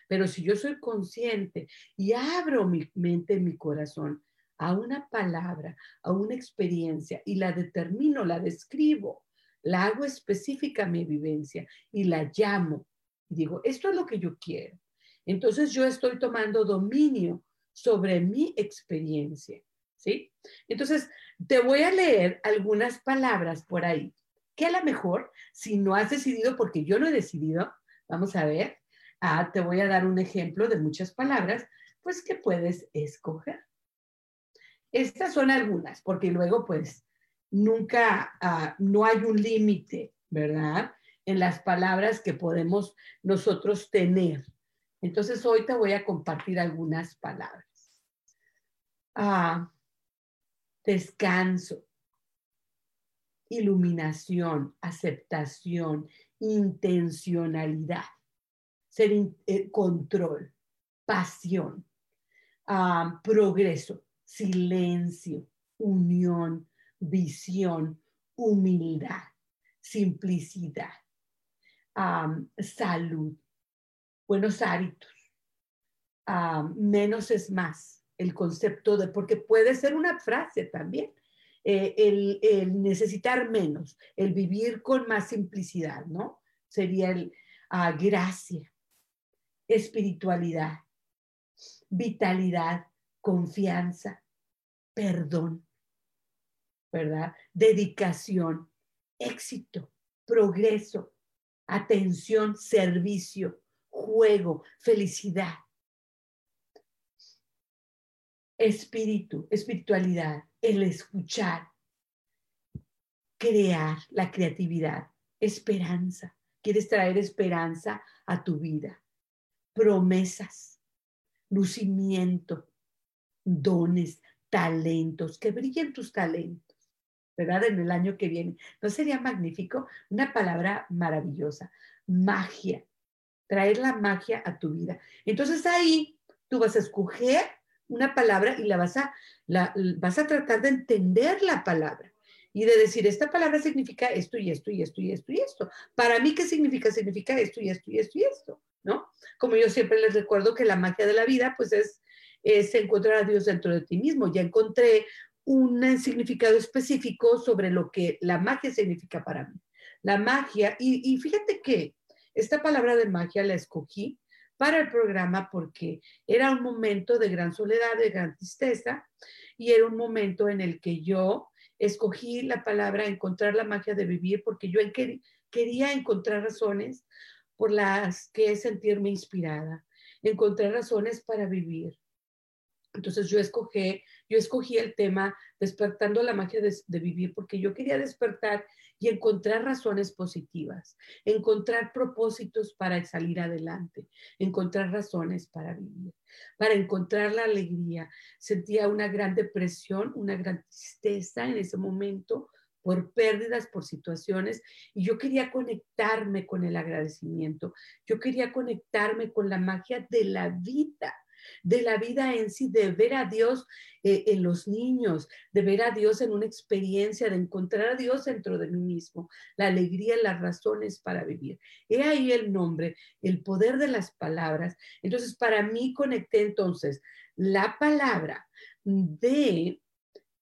Pero si yo soy consciente y abro mi mente, mi corazón, a una palabra, a una experiencia y la determino, la describo, la hago específica a mi vivencia y la llamo. Y digo, esto es lo que yo quiero. Entonces yo estoy tomando dominio sobre mi experiencia, ¿sí? Entonces, te voy a leer algunas palabras por ahí, que a lo mejor, si no has decidido, porque yo no he decidido, vamos a ver, ah, te voy a dar un ejemplo de muchas palabras, pues que puedes escoger. Estas son algunas, porque luego pues nunca, uh, no hay un límite, ¿verdad? En las palabras que podemos nosotros tener. Entonces hoy te voy a compartir algunas palabras. Uh, descanso, iluminación, aceptación, intencionalidad, eh, control, pasión, uh, progreso, silencio, unión, visión, humildad, simplicidad, salud, buenos hábitos, menos es más, el concepto de, porque puede ser una frase también, eh, el, necesitar menos, el vivir con más simplicidad, ¿no? Sería el ah, gracia, espiritualidad, vitalidad, confianza, perdón, ¿verdad? Dedicación, éxito, progreso, atención, servicio, juego, felicidad. Espíritu, espiritualidad, el escuchar, crear, la creatividad, esperanza. Quieres traer esperanza a tu vida. Promesas, lucimiento, dones, talentos, que brillen tus talentos, ¿verdad? En el año que viene. ¿No sería magnífico? Una palabra maravillosa. Magia. Traer la magia a tu vida. Entonces ahí tú vas a escoger una palabra y la vas a, la, vas a tratar de entender la palabra y de decir, esta palabra significa esto y esto y esto y esto y esto. Para mí, ¿qué significa? Significa esto y esto y esto y esto, ¿no? Como yo siempre les recuerdo que la magia de la vida, pues es, es encontrar a Dios dentro de ti mismo. Ya encontré un significado específico sobre lo que la magia significa para mí. La magia, y, fíjate que esta palabra de magia la escogí para el programa porque era un momento de gran soledad, de gran tristeza, y era un momento en el que yo escogí la palabra encontrar la magia de vivir porque yo quería encontrar razones por las que sentirme inspirada, encontrar razones para vivir. Entonces yo escogí, yo escogí el tema despertando la magia de, de, vivir porque yo quería despertar y encontrar razones positivas, encontrar propósitos para salir adelante, encontrar razones para vivir, para encontrar la alegría. Sentía una gran depresión, una gran tristeza en ese momento por pérdidas, por situaciones, y yo quería conectarme con el agradecimiento, yo quería conectarme con la magia de la vida de la vida en sí, de ver a Dios eh, en los niños, de ver a Dios en una experiencia, de encontrar a Dios dentro de mí mismo, la alegría, las razones para vivir. He ahí el nombre, el poder de las palabras. Entonces, para mí conecté entonces la palabra de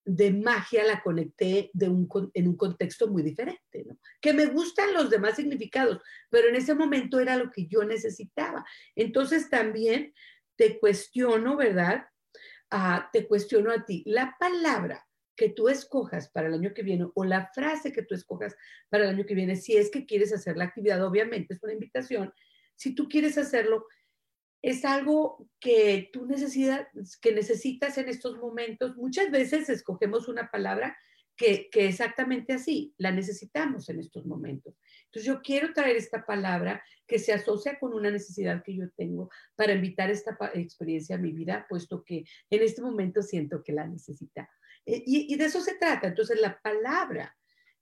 de magia la conecté de un, en un contexto muy diferente. Que me gustan los demás significados, pero en ese momento era lo que yo necesitaba. Entonces también te cuestiono, ¿verdad? Ah, te cuestiono a ti. La palabra que tú escojas para el año que viene o la frase que tú escojas para el año que viene, si es que quieres hacer la actividad, obviamente es una invitación. Si tú quieres hacerlo, es algo que tú necesitas, que necesitas en estos momentos. Muchas veces escogemos una palabra que, que, exactamente así, la necesitamos en estos momentos. Entonces yo quiero traer esta palabra que se asocia con una necesidad que yo tengo para invitar esta experiencia a mi vida, puesto que en este momento siento que la necesita. Eh, y, y de eso se trata. Entonces la palabra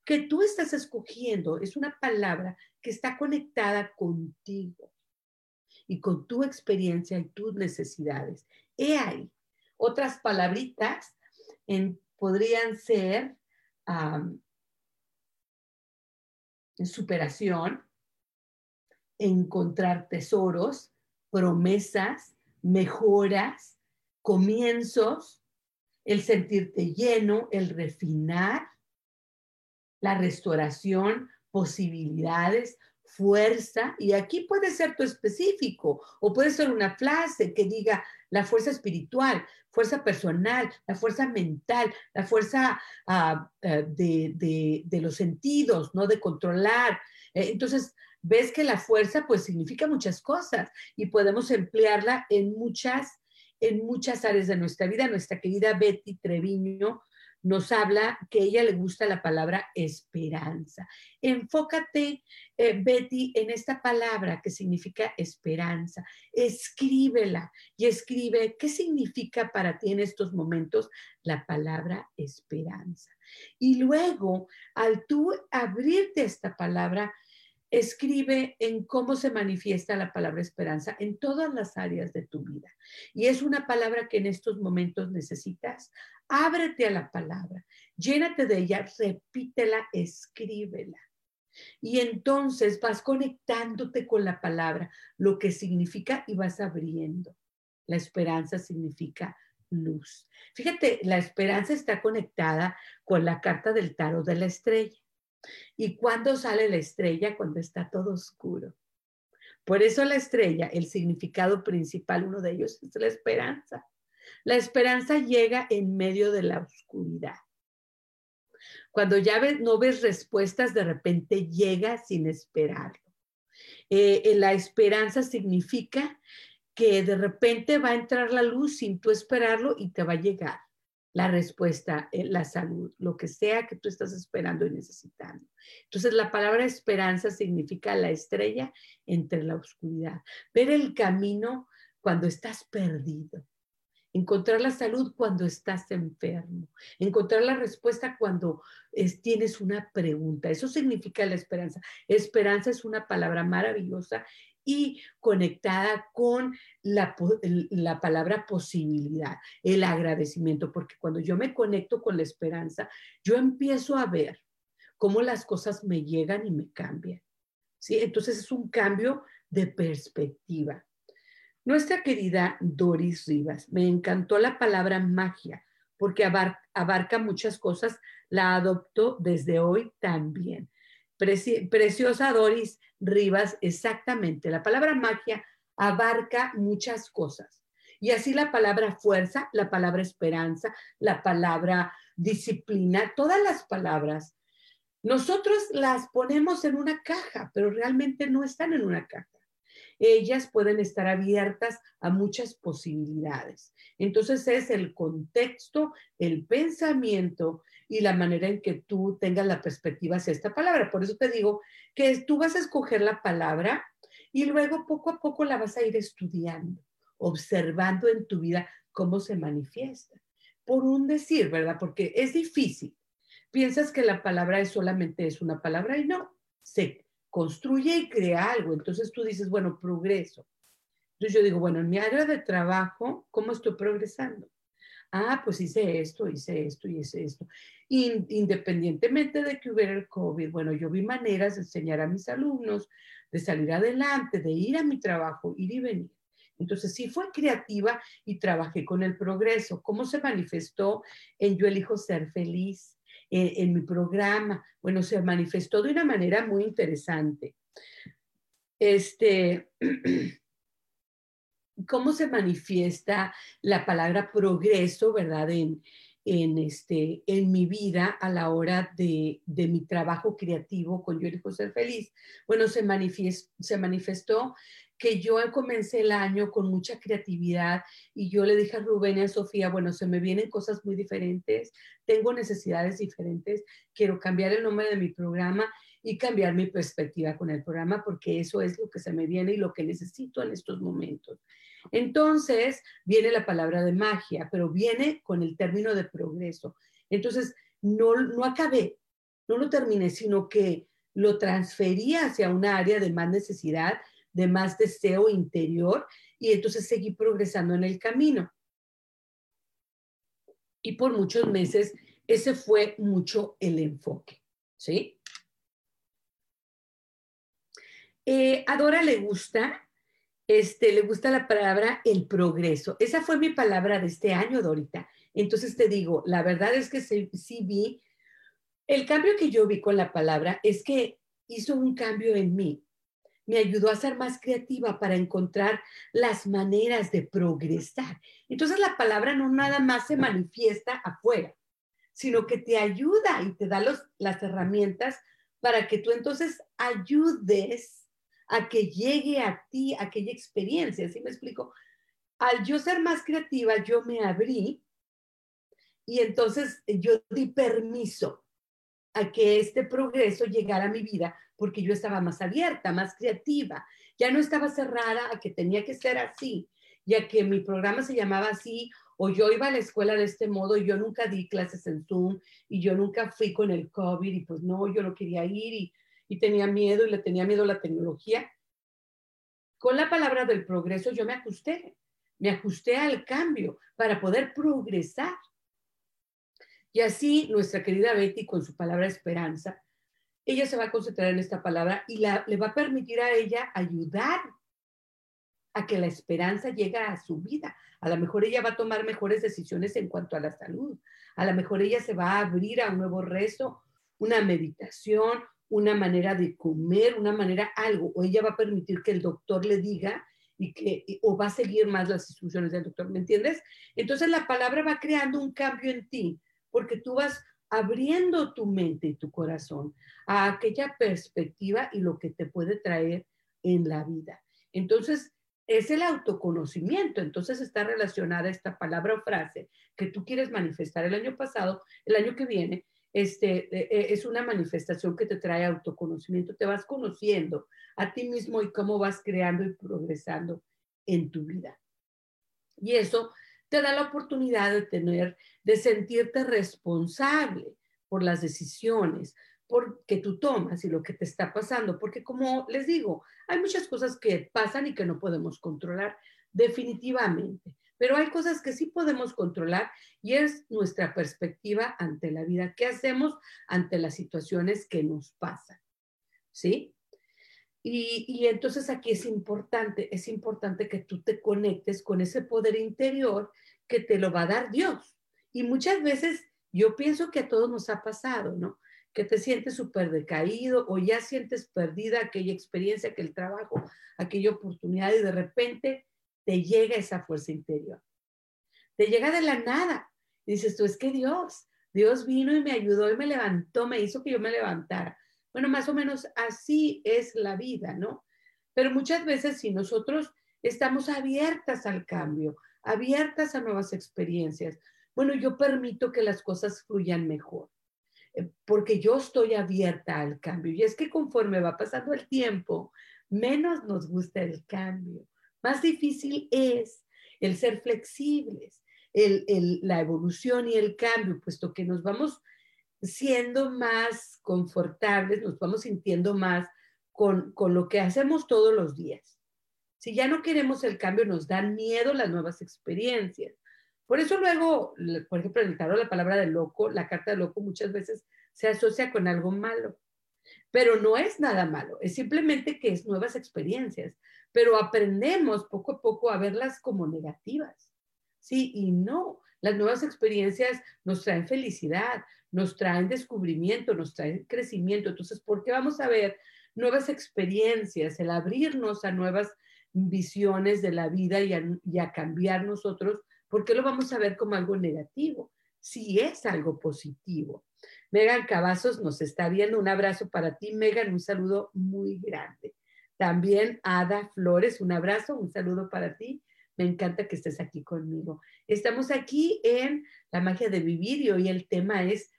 que tú estás escogiendo es una palabra que está conectada contigo y con tu experiencia y tus necesidades. He ahí. Otras palabritas en, podrían ser superación, encontrar tesoros, promesas, mejoras, comienzos, el sentirte lleno, el refinar, la restauración, posibilidades, fuerza, y aquí puede ser tu específico, o puede ser una frase que diga la fuerza espiritual, fuerza personal, la fuerza mental, la fuerza uh, de, de, de, los sentidos, ¿no? De controlar. Eh, entonces, ves que la fuerza pues significa muchas cosas y podemos emplearla en muchas, en muchas áreas de nuestra vida. Nuestra querida Betty Treviño nos habla que a ella le gusta la palabra esperanza. Enfócate, eh, Betty, en esta palabra que significa esperanza. Escríbela y escribe qué significa para ti en estos momentos la palabra esperanza. Y luego, al tú abrirte esta palabra, escribe en cómo se manifiesta la palabra esperanza en todas las áreas de tu vida. Y es una palabra que en estos momentos necesitas. Ábrete a la palabra, llénate de ella, repítela, escríbela. Y entonces vas conectándote con la palabra, lo que significa y vas abriendo. La esperanza significa luz. Fíjate, la esperanza está conectada con la carta del tarot de la estrella. ¿Y cuándo sale la estrella? Cuando está todo oscuro. Por eso la estrella, el significado principal, uno de ellos, es la esperanza. La esperanza llega en medio de la oscuridad. Cuando ya ves, no ves respuestas, de repente llega sin esperarlo. Eh, eh, la esperanza significa que de repente va a entrar la luz sin tú esperarlo y te va a llegar la respuesta, eh, la salud, lo que sea que tú estás esperando y necesitando. Entonces, la palabra esperanza significa la estrella entre la oscuridad, ver el camino cuando estás perdido, encontrar la salud cuando estás enfermo, encontrar la respuesta cuando tienes una pregunta. Eso significa la esperanza. Esperanza es una palabra maravillosa y conectada con la, la, palabra posibilidad, el agradecimiento, porque cuando yo me conecto con la esperanza, yo empiezo a ver cómo las cosas me llegan y me cambian. ¿sí? Entonces es un cambio de perspectiva. Nuestra querida Doris Rivas, me encantó la palabra magia, porque abarca muchas cosas, la adopto desde hoy también preciosa Doris Rivas, exactamente. La palabra magia abarca muchas cosas. Y así la palabra fuerza, la palabra esperanza, la palabra disciplina, todas las palabras, nosotros las ponemos en una caja, pero realmente no están en una caja. Ellas pueden estar abiertas a muchas posibilidades. Entonces es el contexto, el pensamiento y la manera en que tú tengas la perspectiva hacia esta palabra. Por eso te digo que tú vas a escoger la palabra y luego poco a poco la vas a ir estudiando, observando en tu vida cómo se manifiesta. Por un decir, ¿verdad? Porque es difícil. Piensas que la palabra solamente es una palabra y no, se construye y crea algo. Entonces tú dices, bueno, progreso. Entonces yo digo, bueno, en mi área de trabajo, ¿cómo estoy progresando? ah, pues hice esto, hice esto y hice esto. independientemente de que hubiera el COVID, bueno, yo vi maneras de enseñar a mis alumnos, de salir adelante, de ir a mi trabajo, ir y venir. Entonces sí fue creativa y trabajé con el progreso. ¿Cómo se manifestó en Yo elijo ser feliz? En, mi programa, bueno, se manifestó de una manera muy interesante. Este, cómo se manifiesta la palabra progreso, ¿verdad? En, en, este, en mi vida a la hora de, de mi trabajo creativo con Yo elijo ser feliz. Bueno, se, se manifestó que yo comencé el año con mucha creatividad y yo le dije a Rubén y a Sofía, bueno, se me vienen cosas muy diferentes, tengo necesidades diferentes, quiero cambiar el nombre de mi programa y cambiar mi perspectiva con el programa porque eso es lo que se me viene y lo que necesito en estos momentos. Entonces viene la palabra de magia, pero viene con el término de progreso. Entonces, no, no acabé, no lo terminé, sino que lo transferí hacia una área de más necesidad, de más deseo interior, y entonces seguí progresando en el camino. Y por muchos meses ese fue mucho el enfoque, ¿sí? Eh, a le gusta este, le gusta la palabra el progreso. Esa fue mi palabra de este año, Dorita. Entonces te digo, la verdad es que sí, vi, el cambio que yo vi con la palabra es que hizo un cambio en mí. Me ayudó a ser más creativa para encontrar las maneras de progresar. Entonces la palabra no nada más se manifiesta afuera, sino que te ayuda y te da los, las herramientas para que tú entonces ayudes a que llegue a ti aquella experiencia, ¿sí me explico? Al yo ser más creativa, yo me abrí y entonces yo di permiso a que este progreso llegara a mi vida porque yo estaba más abierta, más creativa. Ya no estaba cerrada a que tenía que ser así, ya que mi programa se llamaba así, o yo iba a la escuela de este modo, y yo nunca di clases en Zoom, y yo nunca fui con el COVID, y pues no, yo no quería ir, y tenía miedo y le tenía miedo la tecnología. Con la palabra del progreso yo me ajusté, me ajusté al cambio para poder progresar. Y así nuestra querida Betty con su palabra esperanza, ella se va a concentrar en esta palabra y le va a permitir a ella ayudar a que la esperanza llegue a su vida. A lo mejor ella va a tomar mejores decisiones en cuanto a la salud. A lo mejor ella se va a abrir a un nuevo rezo, una meditación, una manera de comer, una manera algo, o ella va a permitir que el doctor le diga y que, o va a seguir más las instrucciones del doctor, ¿me entiendes? Entonces la palabra va creando un cambio en ti, porque tú vas abriendo tu mente y tu corazón a aquella perspectiva y lo que te puede traer en la vida. Entonces, es el autoconocimiento. Entonces está relacionada esta palabra o frase que tú quieres manifestar el año pasado, el año que viene, este, e, e, es una manifestación que te trae autoconocimiento. Te vas conociendo a ti mismo y cómo vas creando y progresando en tu vida. Y eso te da la oportunidad de tener, de sentirte responsable por las decisiones, porque tú tomas y lo que te está pasando, porque como les digo, hay muchas cosas que pasan y que no podemos controlar definitivamente, pero hay cosas que sí podemos controlar y es nuestra perspectiva ante la vida, qué hacemos ante las situaciones que nos pasan, ¿sí? Y, entonces aquí es importante, es importante que tú te conectes con ese poder interior que te lo va a dar Dios. Y muchas veces yo pienso que a todos nos ha pasado, ¿no? Que te sientes súper decaído o ya sientes perdida aquella experiencia, aquel trabajo, aquella oportunidad y de repente te llega esa fuerza interior. Te llega de la nada. dices tú, es que Dios, Dios vino y me ayudó y me levantó, me hizo que yo me levantara. Bueno, más o menos así es la vida, ¿no? Pero muchas veces si nosotros estamos abiertas al cambio, abiertas a nuevas experiencias, bueno, yo permito que las cosas fluyan mejor, eh, porque yo estoy abierta al cambio. Y es que conforme va pasando el tiempo, menos nos gusta el cambio, más difícil es el ser flexibles, la evolución y el cambio, puesto que nos vamos siendo más confortables, nos vamos sintiendo más con, lo que hacemos todos los días. Si ya no queremos el cambio, nos dan miedo las nuevas experiencias. Por eso luego, por ejemplo, en el tarot la palabra de loco, la carta de loco muchas veces se asocia con algo malo. Pero no es nada malo, es simplemente que es nuevas experiencias. Pero aprendemos poco a poco a verlas como negativas. Sí y no. Las nuevas experiencias nos traen felicidad, nos traen descubrimiento, nos traen crecimiento. Entonces, ¿por qué vamos a ver nuevas experiencias, el abrirnos a nuevas visiones de la vida y a, cambiar nosotros? ¿Por qué lo vamos a ver como algo negativo? Si es algo positivo. Megan Cavazos nos está viendo. Un abrazo para ti, Megan. Un saludo muy grande. También Ada Flores, un abrazo, un saludo para ti. Me encanta que estés aquí conmigo. Estamos aquí en La magia de vivir y hoy el tema es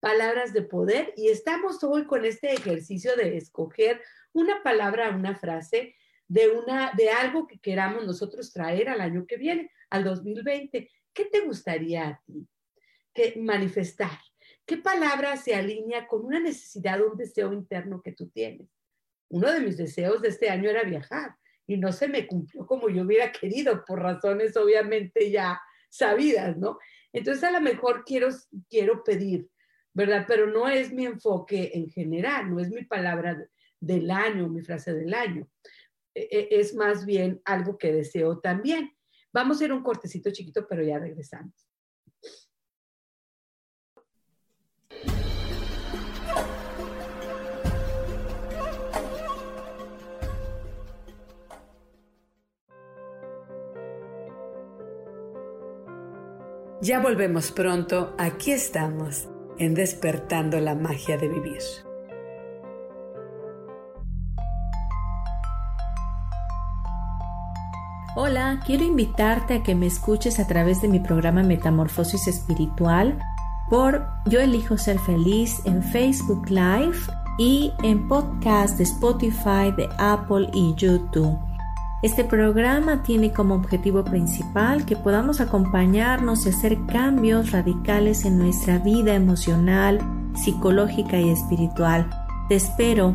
palabras de poder y estamos hoy con este ejercicio de escoger una palabra, una frase de una de algo que queramos nosotros traer al año que viene, al 2020. ¿Qué te gustaría a ti que manifestar? ¿Qué palabra se alinea con una necesidad, un deseo interno que tú tienes? Uno de mis deseos de este año era viajar y no se me cumplió como yo hubiera querido por razones obviamente ya sabidas, ¿no? Entonces a lo mejor quiero, quiero pedir ¿verdad? Pero no es mi enfoque en general, no es mi palabra del año, mi frase del año. E, e, es más bien algo que deseo también. Vamos a hacer un cortecito chiquito, pero ya regresamos. Ya volvemos pronto, aquí estamos en despertando la magia de vivir. Hola, quiero invitarte a que me escuches a través de mi programa Metamorfosis Espiritual por Yo elijo ser feliz en Facebook Live y en podcast de Spotify, de Apple y YouTube. Este programa tiene como objetivo principal que podamos acompañarnos y hacer cambios radicales en nuestra vida emocional, psicológica y espiritual. Te espero.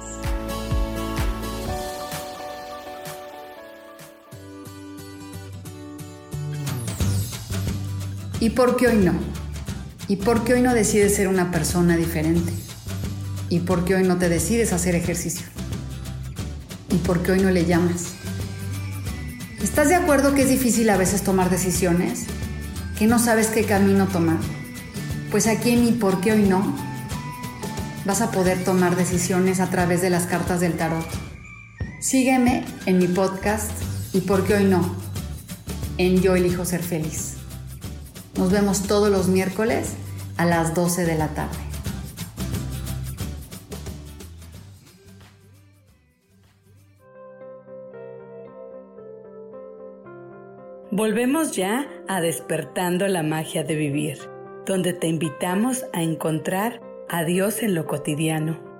¿Y por qué hoy no? ¿Y por qué hoy no decides ser una persona diferente? ¿Y por qué hoy no te decides hacer ejercicio? ¿Y por qué hoy no le llamas? ¿Estás de acuerdo que es difícil a veces tomar decisiones? ¿Que no sabes qué camino tomar? Pues aquí en ¿Y por qué hoy no? Vas a poder tomar decisiones a través de las cartas del tarot. Sígueme en mi podcast ¿Y por qué hoy no? En Yo elijo ser feliz. Nos vemos todos los miércoles a las 12 de la tarde. Volvemos ya a despertando la magia de vivir, donde te invitamos a encontrar a Dios en lo cotidiano.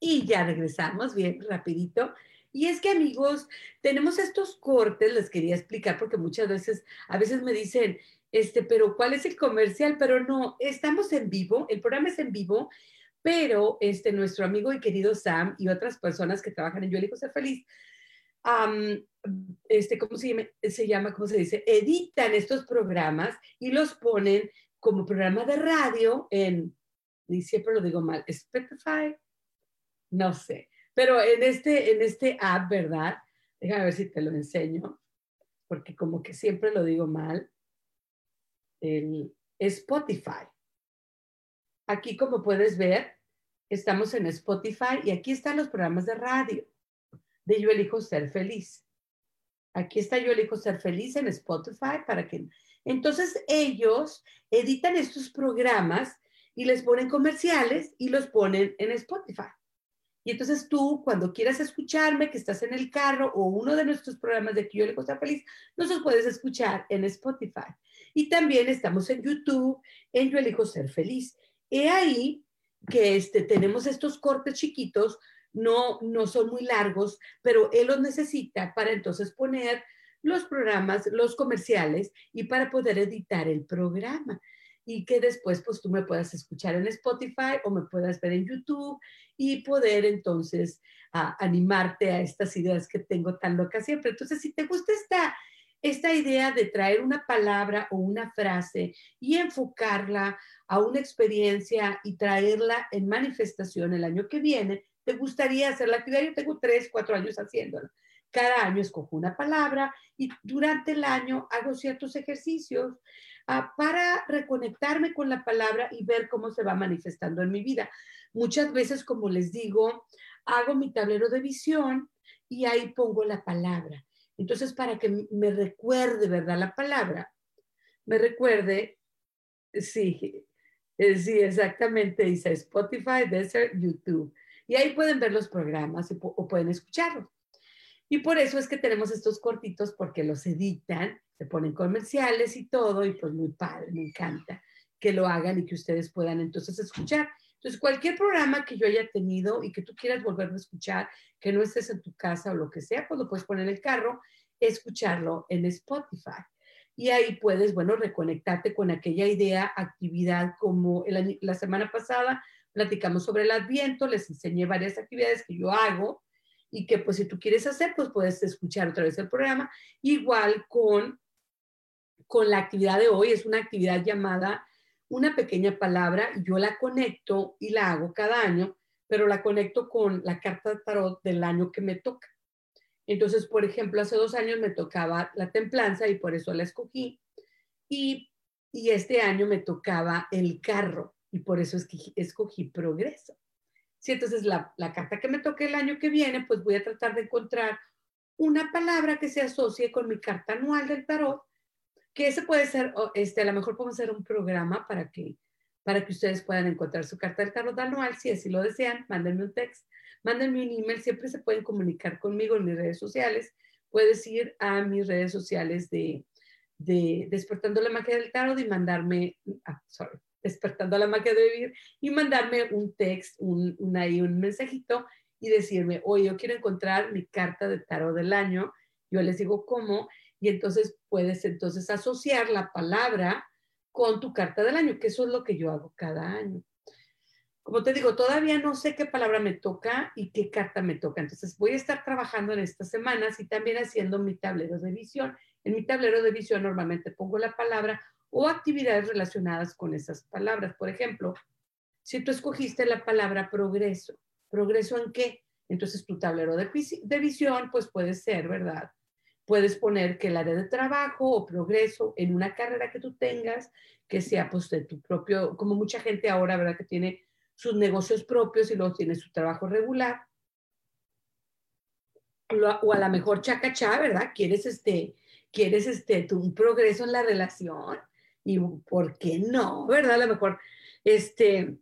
Y ya regresamos, bien, rapidito. Y es que amigos, tenemos estos cortes, les quería explicar porque muchas veces, a veces me dicen, este, pero ¿cuál es el comercial? Pero no, estamos en vivo, el programa es en vivo, pero este, nuestro amigo y querido Sam y otras personas que trabajan en Yo Elijo Ser Feliz, este, ¿cómo se llama? ¿Cómo se dice? Editan estos programas y los ponen como programa de radio en, y siempre lo digo mal, Spotify, no sé, pero en este, en este app, ¿verdad? Déjame ver si te lo enseño, porque como que siempre lo digo mal. El Spotify. Aquí, como puedes ver, estamos en Spotify y aquí están los programas de radio de Yo Elijo Ser Feliz. Aquí está Yo Elijo Ser Feliz en Spotify para que... Entonces ellos editan estos programas y les ponen comerciales y los ponen en Spotify. Y entonces tú, cuando quieras escucharme, que estás en el carro o uno de nuestros programas de yo le cosa feliz, nos puedes escuchar en Spotify. Y también estamos en YouTube, en Yo elijo ser feliz. He ahí que este, tenemos estos cortes chiquitos, no, no son muy largos, pero él los necesita para entonces poner los programas, los comerciales y para poder editar el programa y que después pues tú me puedas escuchar en Spotify o me puedas ver en YouTube y poder entonces animarte a estas ideas que tengo tan locas siempre. Entonces, si te gusta esta, esta idea de traer una palabra o una frase y enfocarla a una experiencia y traerla en manifestación el año que viene, ¿te gustaría hacer la actividad? Yo tengo tres, cuatro años haciéndola. Cada año escojo una palabra y durante el año hago ciertos ejercicios para reconectarme con la palabra y ver cómo se va manifestando en mi vida. Muchas veces, como les digo, hago mi tablero de visión y ahí pongo la palabra. Entonces, para que me recuerde, ¿verdad? La palabra, me recuerde, sí, eh, sí, exactamente, dice Spotify, Desert, YouTube. Y ahí pueden ver los programas o pueden escucharlos. Y por eso es que tenemos estos cortitos porque los editan se ponen comerciales y todo, y pues muy padre, me encanta que lo hagan y que ustedes puedan entonces escuchar. Entonces, cualquier programa que yo haya tenido y que tú quieras volver a escuchar, que no estés en tu casa o lo que sea, pues lo puedes poner en el carro, escucharlo en Spotify. Y ahí puedes, bueno, reconectarte con aquella idea, actividad como la semana pasada platicamos sobre el adviento, les enseñé varias actividades que yo hago y que pues si tú quieres hacer, pues puedes escuchar otra vez el programa, igual con con la actividad de hoy. Es una actividad llamada una pequeña palabra. Yo la conecto y la hago cada año, pero la conecto con la carta de tarot del año que me toca. Entonces, por ejemplo, hace dos años me tocaba la templanza y por eso la escogí. Y, y este año me tocaba el carro y por eso es que escogí progreso. Sí, entonces la, carta que me toque el año que viene, pues voy a tratar de encontrar una palabra que se asocie con mi carta anual del tarot que ese puede ser, este, a lo mejor podemos hacer un programa para que, para que ustedes puedan encontrar su carta del tarot anual, si así lo desean, mándenme un text, mándenme un email, siempre se pueden comunicar conmigo en mis redes sociales, puedes ir a mis redes sociales de, de Despertando la Magia del Tarot y mandarme, ah, sorry, Despertando la Magia de Vivir y mandarme un text, un, un, ahí, un mensajito y decirme, oye, yo quiero encontrar mi carta de tarot del año, yo les digo cómo, y entonces puedes entonces asociar la palabra con tu carta del año, que eso es lo que yo hago cada año. Como te digo, todavía no sé qué palabra me toca y qué carta me toca. Entonces voy a estar trabajando en estas semanas y también haciendo mi tablero de visión. En mi tablero de visión normalmente pongo la palabra o actividades relacionadas con esas palabras. Por ejemplo, si tú escogiste la palabra progreso, ¿progreso en qué? Entonces tu tablero de, visión pues puede ser, ¿verdad? Puedes poner que el área de trabajo o progreso en una carrera que tú tengas, que sea pues de tu propio, como mucha gente ahora, ¿verdad? Que tiene sus negocios propios y luego tiene su trabajo regular. O a lo mejor chacachá, ¿verdad? Quieres este, quieres este, un progreso en la relación y por qué no, ¿verdad? A lo mejor, este,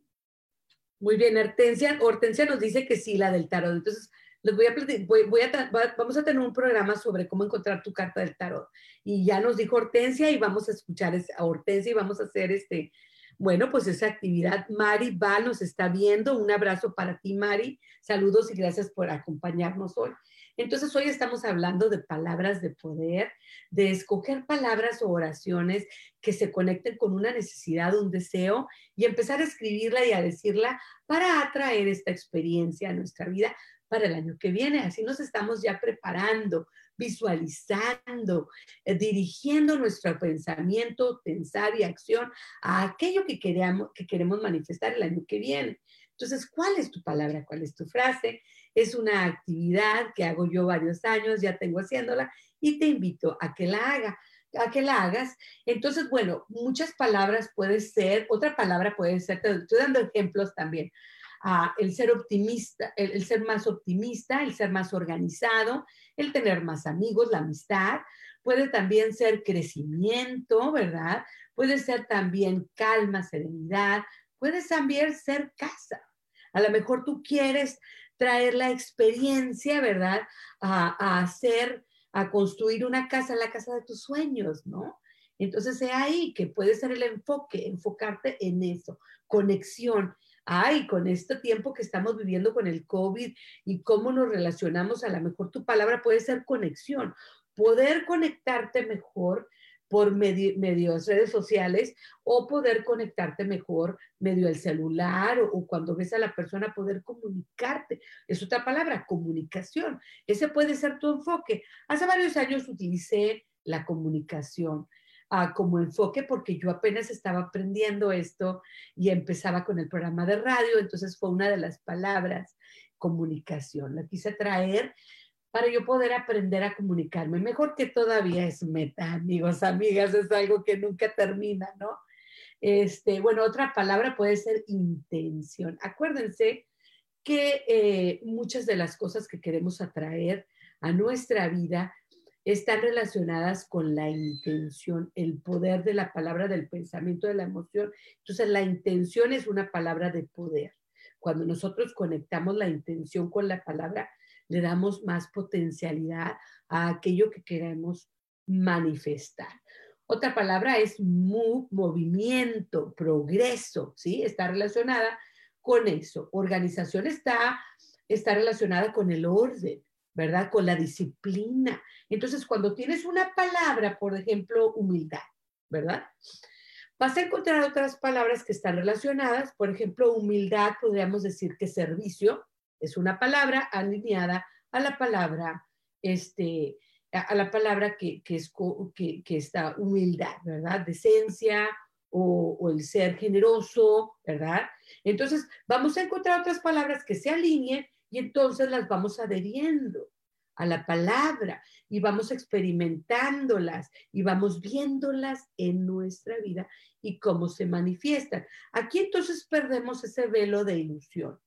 muy bien, Hortensia, Hortensia nos dice que sí, la del tarot. Entonces, les voy a, voy, voy a vamos a tener un programa sobre cómo encontrar tu carta del tarot. Y ya nos dijo Hortensia y vamos a escuchar a Hortensia y vamos a hacer este, bueno, pues esa actividad. Mari Val nos está viendo. Un abrazo para ti, Mari. Saludos y gracias por acompañarnos hoy. Entonces, hoy estamos hablando de palabras de poder, de escoger palabras o oraciones que se conecten con una necesidad, un deseo y empezar a escribirla y a decirla para atraer esta experiencia a nuestra vida para el año que viene. Así nos estamos ya preparando, visualizando, eh, dirigiendo nuestro pensamiento, pensar y acción a aquello que queremos, que queremos manifestar el año que viene. Entonces, ¿cuál es tu palabra? ¿Cuál es tu frase? Es una actividad que hago yo varios años, ya tengo haciéndola y te invito a que la haga a que la hagas. Entonces, bueno, muchas palabras puede ser, otra palabra puede ser, te estoy dando ejemplos también. El ser optimista, el, ser más optimista, el ser más organizado, el tener más amigos, la amistad. Puede también ser crecimiento, ¿verdad? Puede ser también calma, serenidad. Puede también ser casa. A lo mejor tú quieres traer la experiencia, ¿verdad? A, hacer, a construir una casa, la casa de tus sueños, ¿no? Entonces, es ahí que puede ser el enfoque, enfocarte en eso, conexión. Ay, con este tiempo que estamos viviendo con el COVID y cómo nos relacionamos, a lo mejor tu palabra puede ser conexión, poder conectarte mejor por medio, medios redes sociales o poder conectarte mejor medio el celular o, cuando ves a la persona poder comunicarte. Es otra palabra, comunicación. Ese puede ser tu enfoque. Hace varios años utilicé la comunicación ah, como enfoque porque yo apenas estaba aprendiendo esto y empezaba con el programa de radio, entonces fue una de las palabras, comunicación. La quise traer para yo poder aprender a comunicarme. Mejor que todavía es meta, amigos, amigas, es algo que nunca termina, ¿no? Este, bueno, otra palabra puede ser intención. Acuérdense que eh, muchas de las cosas que queremos atraer a nuestra vida están relacionadas con la intención, el poder de la palabra, del pensamiento, de la emoción. Entonces, la intención es una palabra de poder. Cuando nosotros conectamos la intención con la palabra, le damos más potencialidad a aquello que queremos manifestar. Otra palabra es movimiento, progreso, ¿sí? Está relacionada con eso. Organización está, está relacionada con el orden, ¿verdad? Con la disciplina. Entonces, cuando tienes una palabra, por ejemplo, humildad, ¿verdad? Vas a encontrar otras palabras que están relacionadas. Por ejemplo, humildad, podríamos decir que servicio, es una palabra alineada a la palabra, este, a, la palabra que, es, que, que, está humildad, ¿verdad? Decencia o, o, el ser generoso, ¿verdad? Entonces, vamos a encontrar otras palabras que se alineen y entonces las vamos adheriendo a la palabra y vamos experimentándolas y vamos viéndolas en nuestra vida y cómo se manifiestan. Aquí entonces perdemos ese velo de ilusión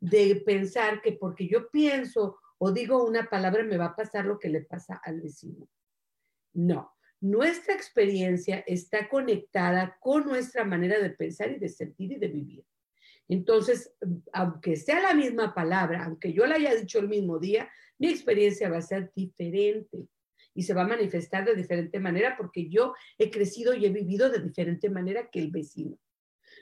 de pensar que porque yo pienso o digo una palabra me va a pasar lo que le pasa al vecino. No, nuestra experiencia está conectada con nuestra manera de pensar y de sentir y de vivir. Entonces, aunque sea la misma palabra, aunque yo la haya dicho el mismo día, mi experiencia va a ser diferente y se va a manifestar de diferente manera porque yo he crecido y he vivido de diferente manera que el vecino.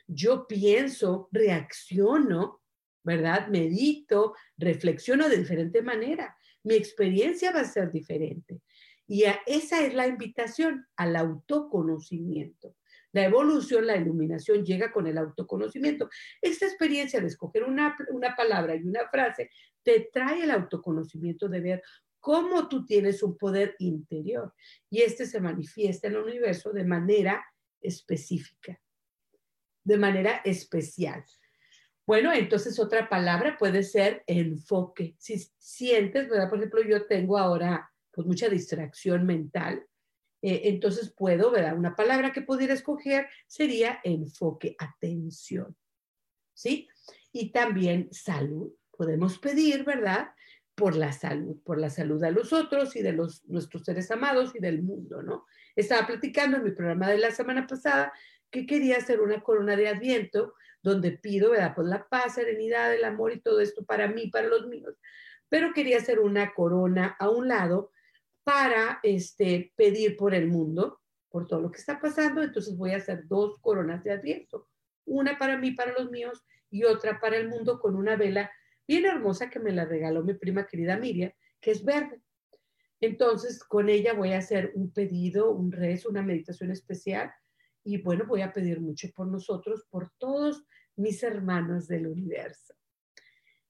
Yo pienso, reacciono ¿verdad? Medito, reflexiono de diferente manera. Mi experiencia va a ser diferente. Y esa es la invitación al autoconocimiento. La evolución, la iluminación llega con el autoconocimiento. Esta experiencia de escoger una, una palabra y una frase te trae el autoconocimiento de ver cómo tú tienes un poder interior y este se manifiesta en el universo de manera específica, de manera especial. Bueno, entonces otra palabra puede ser enfoque. Si sientes, ¿verdad? Por ejemplo, yo tengo ahora pues mucha distracción mental, eh, entonces puedo, ¿verdad? Una palabra que pudiera escoger sería enfoque, atención, ¿sí? Y también salud. Podemos pedir, ¿verdad? por la salud, por la salud de los otros y de los, nuestros seres amados y del mundo, ¿no? Estaba platicando en mi programa de la semana pasada que quería hacer una corona de adviento donde pido, ¿verdad? Pues la paz, serenidad, el amor y todo esto para mí, para los míos. Pero quería hacer una corona a un lado para este, pedir por el mundo, por todo lo que está pasando. Entonces voy a hacer dos coronas de adviento, una para mí, para los míos, y otra para el mundo con una vela bien hermosa que me la regaló mi prima querida Miriam, que es verde. Entonces, con ella voy a hacer un pedido, un rezo, una meditación especial y bueno, voy a pedir mucho por nosotros, por todos mis hermanos del universo.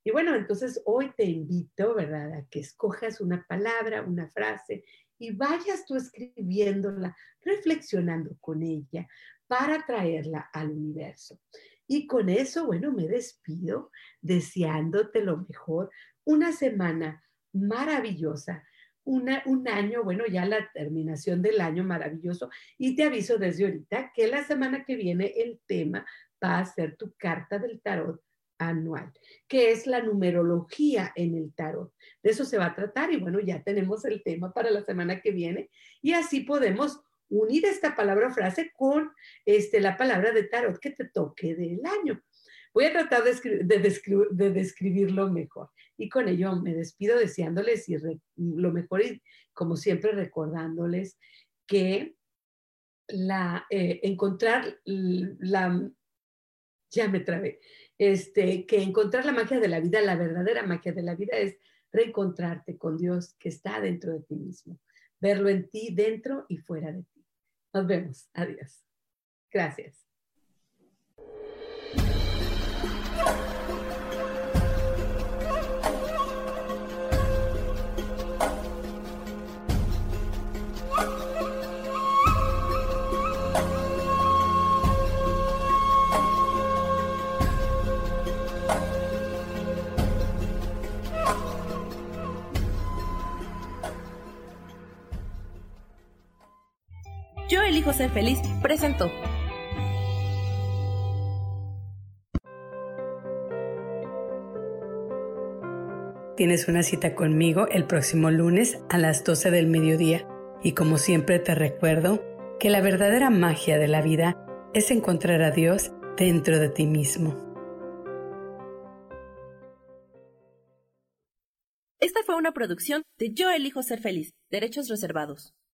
Y bueno, entonces hoy te invito, ¿verdad?, a que escojas una palabra, una frase y vayas tú escribiéndola, reflexionando con ella para traerla al universo. Y con eso, bueno, me despido deseándote lo mejor, una semana maravillosa, un año, bueno, ya la terminación del año maravilloso. Y te aviso desde ahorita que la semana que viene el tema va a ser tu carta del tarot anual, que es la numerología en el tarot. De eso se va a tratar y bueno, ya tenemos el tema para la semana que viene y así podemos unir esta palabra frase con este, la palabra de tarot que te toque del año. Voy a tratar de, de, describirlo mejor. Y con ello me despido deseándoles y lo mejor y como siempre recordándoles que la, eh, encontrar la, ya me trabé, este, que encontrar la magia de la vida, la verdadera magia de la vida es reencontrarte con Dios que está dentro de ti mismo, verlo en ti, dentro y fuera de ti. Nos vemos. Adiós. Gracias. Elijo ser feliz presentó. Tienes una cita conmigo el próximo lunes a las 12 del mediodía y como siempre te recuerdo que la verdadera magia de la vida es encontrar a Dios dentro de ti mismo. Esta fue una producción de Yo elijo ser feliz, derechos reservados.